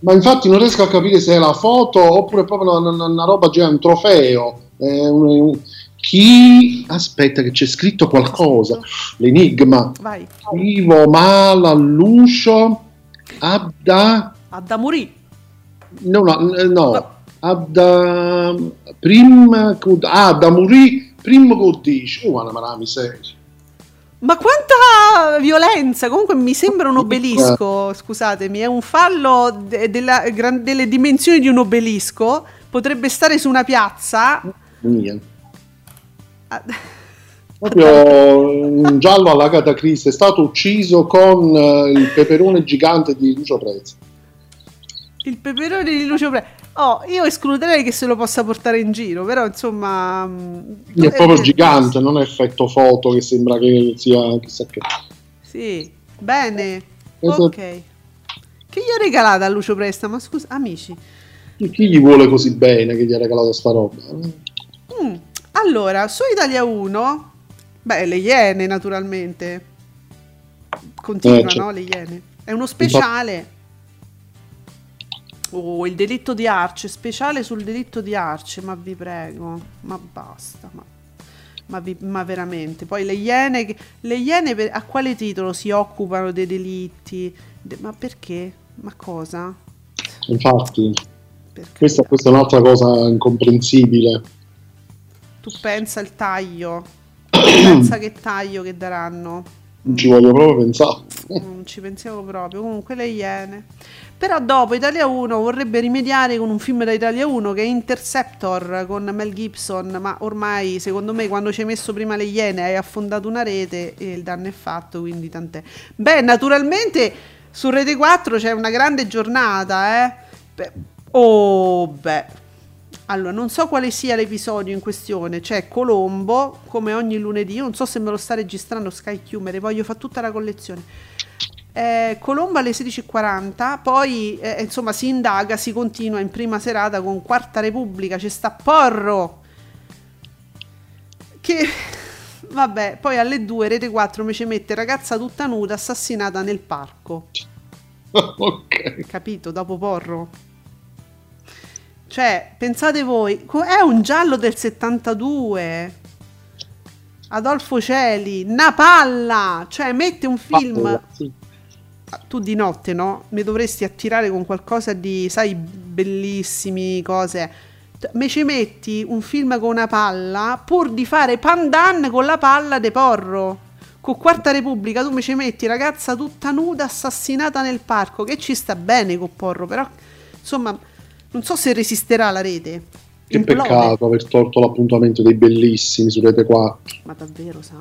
S3: Ma infatti non riesco a capire se è la foto oppure proprio una, una, una roba già, un trofeo. Un, un, chi aspetta che c'è scritto qualcosa l'enigma
S2: vai
S3: Ivo Mala Lucio Abda
S2: Abda Muri
S3: no no, no. Abda Prim ah da Muri Prim Codice oh ma la miseria
S2: ma quanta violenza! Comunque mi sembra un obelisco, scusatemi, è un fallo de- della, delle dimensioni di un obelisco. Potrebbe stare su una piazza.
S3: Mia. Proprio un giallo all'Agata Christie è stato ucciso con uh, il peperone gigante di Lucio Prezzi.
S2: Il peperone di Lucio Prezzi. Oh, io escluderei che se lo possa portare in giro, però insomma...
S3: È, è proprio è gigante, non è effetto foto che sembra che sia chissà che...
S2: Sì, bene. Esatto. Ok. Che gli ha regalato a Lucio Presta? Ma scusa, amici.
S3: Chi gli vuole così bene che gli ha regalato sta roba?
S2: Mm. Allora, su Italia 1, beh, le Iene naturalmente. Continua, eh, no? Le Iene. È uno speciale. Oh, il delitto di Arce, speciale sul delitto di Arce, ma vi prego, ma basta, ma, ma, vi, ma veramente. Poi le Iene, le Iene per, a quale titolo si occupano dei delitti? De, ma perché? Ma cosa?
S3: Infatti, questa, questa è un'altra cosa incomprensibile
S2: tu pensa il taglio, *clears throat* pensa che taglio che daranno.
S3: Non ci voglio proprio pensare.
S2: Non ci pensiamo proprio. Comunque le Iene. Però dopo Italia 1 vorrebbe rimediare con un film da Italia 1 che è Interceptor con Mel Gibson, ma ormai secondo me quando ci hai messo prima le Iene hai affondato una rete e il danno è fatto, quindi tant'è. Beh, naturalmente su Rete 4 c'è una grande giornata, eh. Beh, oh, beh, allora, non so quale sia l'episodio in questione, c'è Colombo, come ogni lunedì, non so se me lo sta registrando Sky Chiumere, voglio fare tutta la collezione. Eh, Colombo alle 16.40, poi eh, insomma si indaga, si continua in prima serata con Quarta Repubblica, c'è sta Porro, che *laughs* vabbè, poi alle 2 Rete 4 mi ci mette ragazza tutta nuda assassinata nel parco. *laughs*
S3: ok.
S2: Capito, dopo Porro. Cioè, pensate voi, è un giallo del 72. Adolfo Celi, Napalla, cioè mette un film... Ah, sì. Tu di notte, no? Mi dovresti attirare con qualcosa di, sai, bellissimi cose. Me ci metti un film con una palla pur di fare pandan con la palla de porro. Con Quarta Repubblica tu mi ci metti ragazza tutta nuda assassinata nel parco, che ci sta bene con porro, però insomma non so se resisterà la rete.
S3: Che Implode. peccato aver tolto l'appuntamento dei bellissimi su Rete 4.
S2: Ma davvero, sa.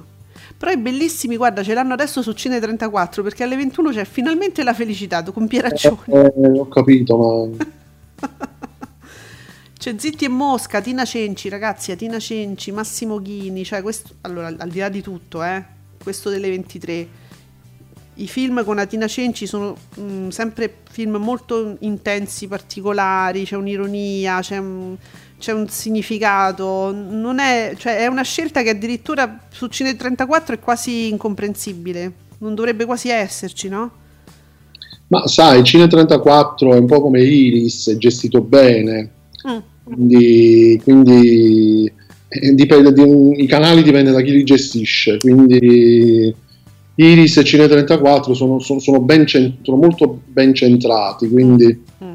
S2: Però i bellissimi, guarda, ce l'hanno adesso su Cine 34 perché alle 21 c'è finalmente la felicità con Pieraccioni.
S3: Eh, eh, ho capito, ma... *laughs*
S2: c'è Zitti e Mosca, Tina Cenci, ragazzi, Tina Cenci, Massimo Ghini, cioè questo, allora, al di là di tutto, eh, questo delle 23 i film con Atina Cenci sono mh, mm, sempre film molto intensi, particolari, c'è un'ironia, c'è un, c'è un significato, non è, cioè è una scelta che addirittura su Cine 34 è quasi incomprensibile, non dovrebbe quasi esserci, no?
S3: Ma sai, Cine 34 è un po' come Iris, è gestito bene, mm. quindi, quindi eh, dipende, di, i canali dipendono da chi li gestisce, quindi Iris e Cine 34 sono, sono, sono, ben cent- sono molto ben centrati, quindi... Mm.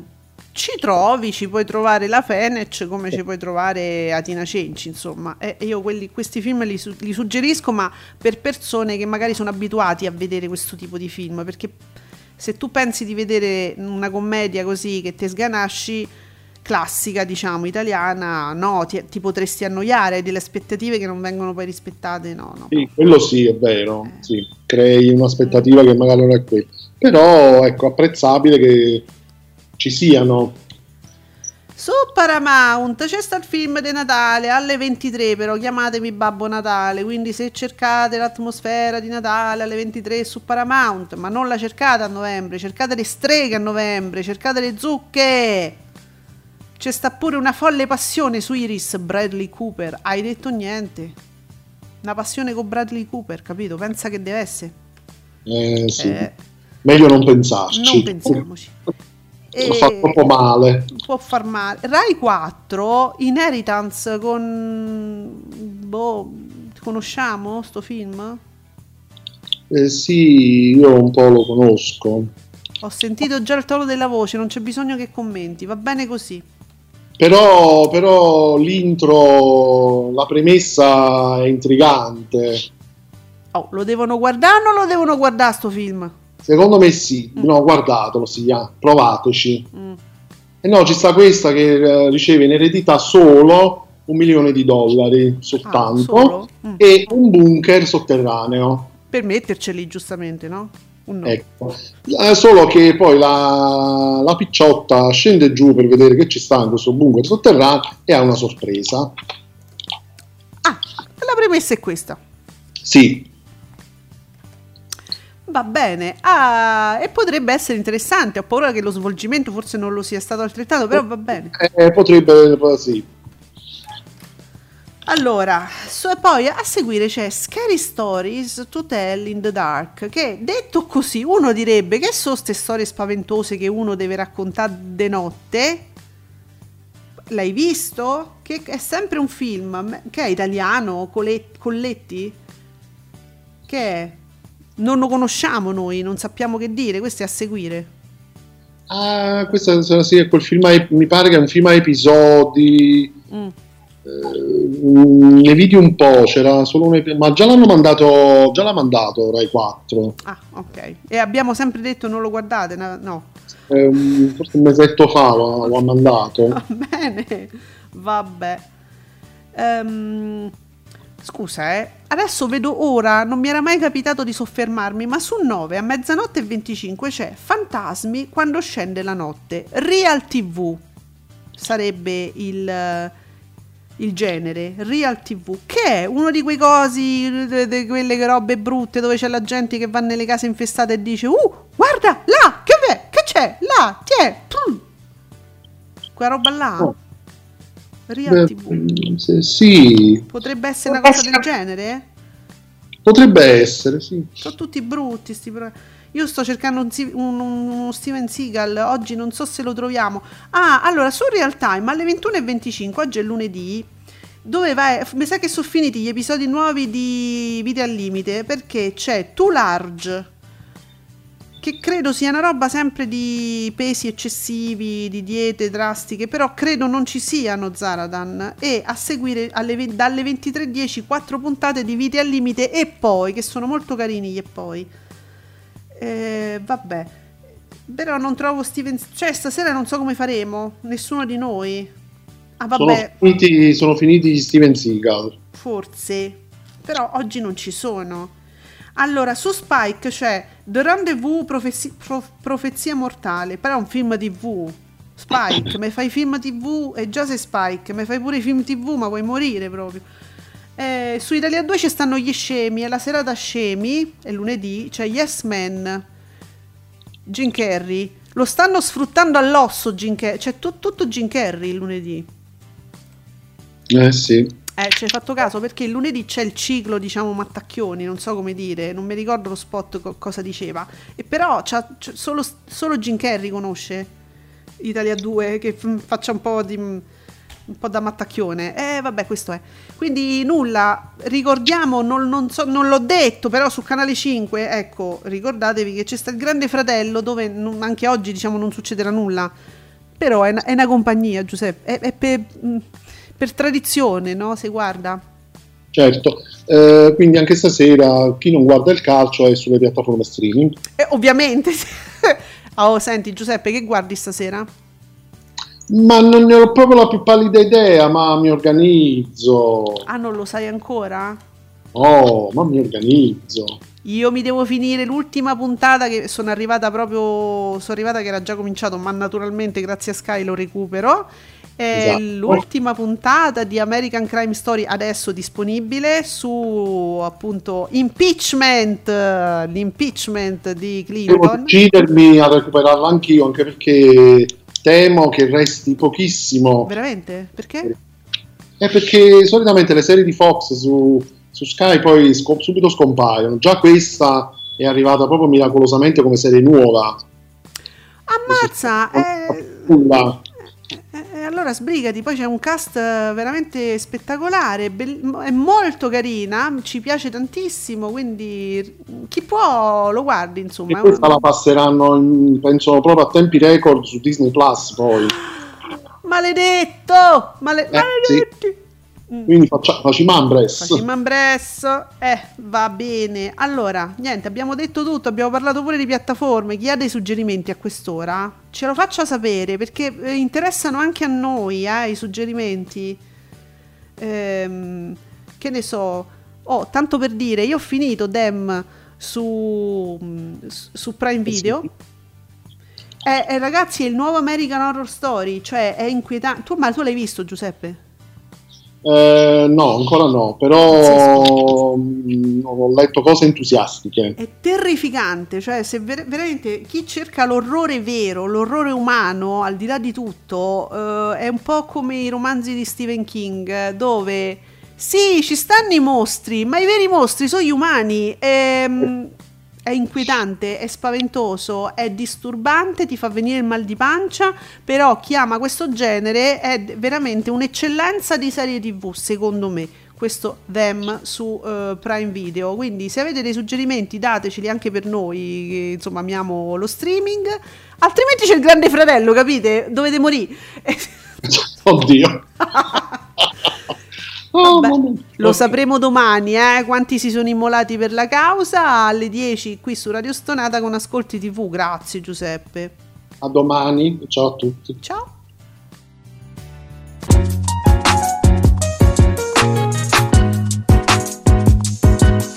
S2: Ci trovi, ci puoi trovare la Fenech come ci puoi trovare Atina Cenci, insomma. E io quelli, questi film li, li, suggerisco, ma per persone che magari sono abituati a vedere questo tipo di film, perché se tu pensi di vedere una commedia così che ti sganasci classica, diciamo, italiana, no, ti, ti, potresti annoiare, hai delle aspettative che non vengono poi rispettate, no, no.
S3: Sì, quello sì, è vero, eh. sì, crei un'aspettativa mm. che magari non è quella, però ecco, apprezzabile che ci siano.
S2: Su Paramount c'è sta il film di Natale alle 23, però chiamatemi Babbo Natale, quindi se cercate l'atmosfera di Natale alle 23 su Paramount, ma non la cercate a novembre, cercate le streghe a novembre, cercate le zucche. C'è sta pure una folle passione su Iris Bradley Cooper. Hai detto niente? Una passione con Bradley Cooper, capito? Pensa che deve essere.
S3: Eh, sì. Eh, Meglio non pensarci.
S2: Non pensiamoci. *laughs*
S3: E... Fa troppo male.
S2: Può far male. Rai 4, Inheritance con... Boh, conosciamo sto film?
S3: Eh, sì, io un po' lo conosco.
S2: Ho sentito già il tono della voce, non c'è bisogno che commenti, va bene così.
S3: Però, però l'intro, la premessa è intrigante.
S2: Oh, lo devono guardare o non lo devono guardare sto film?
S3: Secondo me sì, mm. no, guardatelo, sì, provateci. Mm. E no, ci sta questa che eh, riceve in eredità solo un milione di dollari soltanto ah, mm. e un bunker sotterraneo.
S2: Per metterceli giustamente, no?
S3: No. Ecco. Eh, solo che poi la, la, picciotta scende giù per vedere che ci sta in questo bunker sotterraneo e ha una sorpresa.
S2: Ah, la premessa è questa.
S3: Sì.
S2: Va bene, ah, e potrebbe essere interessante. Ho paura che lo svolgimento forse non lo sia stato altrettanto, però va bene.
S3: Eh, potrebbe, sì.
S2: Allora, so, poi a seguire c'è Scary Stories to Tell in the Dark, che detto così uno direbbe che sono queste storie spaventose che uno deve raccontare de notte. L'hai visto? Che è sempre un film, che è italiano, Colletti? Che è? Non lo conosciamo noi, non sappiamo che dire, questo è a seguire.
S3: Ah, questo sì, è quel film, mi pare che è un film a episodi. Mm ne vidi un po', c'era solo un ma già l'hanno mandato, già l'ha mandato Rai 4.
S2: Ah, ok. E abbiamo sempre detto non lo guardate, no?
S3: Eh, forse un mesetto fa lo, lo ha mandato.
S2: Va *laughs* bene, vabbè. Um, scusa, eh. Adesso vedo ora, non mi era mai capitato di soffermarmi, ma su 9 a mezzanotte e 25 c'è Fantasmi quando scende la notte. Real TV sarebbe il il genere, Real TV, che è uno di quei cosi, di quelle robe brutte dove c'è la gente che va nelle case infestate e dice Uh, guarda, là, che, è? che c'è? Là, ti è? Quella roba là. Oh. Real Beh,
S3: TV. Sì.
S2: Potrebbe essere una cosa del genere?
S3: Potrebbe essere, sì.
S2: Sono tutti brutti sti pro... Io sto cercando un, un, uno Steven Seagal, oggi non so se lo troviamo. Ah, allora, su Real Time alle 21.25, oggi è lunedì, dove vai, mi sa che sono finiti gli episodi nuovi di Vite al Limite, perché c'è Too Large, che credo sia una roba sempre di pesi eccessivi, di diete drastiche, però credo non ci siano Zaradan e a seguire alle, dalle 23.10 quattro puntate di Vite al Limite e poi, che sono molto carini e poi. Eh, vabbè, però non trovo Steven. Cioè, stasera non so come faremo. Nessuno di noi.
S3: Ah, vabbè. Sono finiti, sono finiti Steven Seagal.
S2: Forse, però oggi non ci sono. Allora, su Spike c'è The Rendezvous Profezia, Prof, Profezia Mortale, però è un film TV. Spike, mi fai film TV e già sei Spike, mi fai pure i film TV, ma vuoi morire proprio. Eh, su Italia 2 ci stanno gli scemi, è la serata scemi, è lunedì, c'è Yes Man, Jim Carrey. Lo stanno sfruttando all'osso Jim Carrey, c'è t- tutto Jim Carrey il lunedì.
S3: Eh sì.
S2: Eh, ci hai fatto caso perché il lunedì c'è il ciclo, diciamo, Mattacchioni, non so come dire, non mi ricordo lo spot co- cosa diceva. E però c'ha, c'ha solo, solo Jim Carrey conosce Italia 2 che f- faccia un po' di un po' da mattacchione. Eh, vabbè, questo è. Quindi nulla, ricordiamo, non, non, so, non, l'ho detto, però su Canale 5, ecco, ricordatevi che c'è sta il Grande Fratello dove non, anche oggi, diciamo, non succederà nulla. Però è, è una compagnia, Giuseppe, è, è per, mm, per, tradizione, no? Se guarda.
S3: Certo, eh, quindi anche stasera chi non guarda il calcio è sulle piattaforme streaming.
S2: Eh, ovviamente. *laughs* oh, senti Giuseppe, che guardi stasera?
S3: Ma non ne ho proprio la più pallida idea, ma mi organizzo.
S2: Ah, non lo sai ancora?
S3: Oh, ma mi organizzo.
S2: Io mi devo finire l'ultima puntata che sono arrivata proprio. Sono arrivata che era già cominciato, ma naturalmente grazie a Sky lo recupero. È esatto. l'ultima puntata di American Crime Story adesso disponibile su appunto impeachment, l'impeachment di Clinton.
S3: Devo decidermi a recuperarla anch'io, anche perché temo che resti pochissimo.
S2: Veramente? Perché?
S3: È perché solitamente le serie di Fox su su Sky poi scop- subito scompaiono. Già questa è arrivata proprio miracolosamente come serie nuova.
S2: Ammazza! Eh, eh, eh, allora sbrigati, poi c'è un cast veramente spettacolare, è molto carina, ci piace tantissimo, quindi chi può lo guardi insomma.
S3: E questa la passeranno in, penso proprio a tempi record su Disney Plus poi. *gasps*
S2: Maledetto! Male- eh, maledetti! Sì.
S3: Mm. Quindi faccia, facimambres.
S2: Facimambres, eh, va bene. Allora, niente, abbiamo detto tutto, abbiamo parlato pure di piattaforme. Chi ha dei suggerimenti a quest'ora? Ce lo faccia sapere perché eh, interessano anche a noi eh, i suggerimenti. Ehm, che ne so. Oh, tanto per dire, io ho finito Dem su, su Prime eh Video. Eh, eh, ragazzi, è il nuovo American Horror Story, cioè è inquietante. Tu, ma tu l'hai visto, Giuseppe?
S3: Eh, no, ancora no, però mh, mm, ho letto cose entusiastiche.
S2: È terrificante, cioè se ver- veramente chi cerca l'orrore vero, l'orrore umano, al di là di tutto, eh, è un po' come i romanzi di Stephen King, dove sì, ci stanno i mostri, ma i veri mostri sono gli umani. Ehm, è inquietante, è spaventoso, è disturbante, ti fa venire il mal di pancia, però chi ama questo genere è veramente un'eccellenza di serie tv, secondo me, questo Them su uh, Prime Video. Quindi se avete dei suggerimenti dateceli anche per noi, che insomma amiamo lo streaming, altrimenti c'è il grande fratello, capite? Dovete morire. *laughs*
S3: Oddio. *laughs*
S2: Oh, Vabbè, lo sapremo domani, eh, quanti si sono immolati per la causa alle 10 qui su Radio Stonata con Ascolti TV. Grazie Giuseppe.
S3: A domani, ciao a tutti.
S2: Ciao.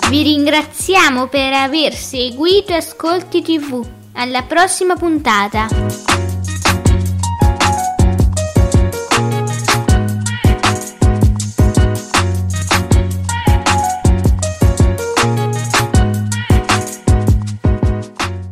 S4: Vi ringraziamo per aver seguito Ascolti TV. Alla prossima puntata.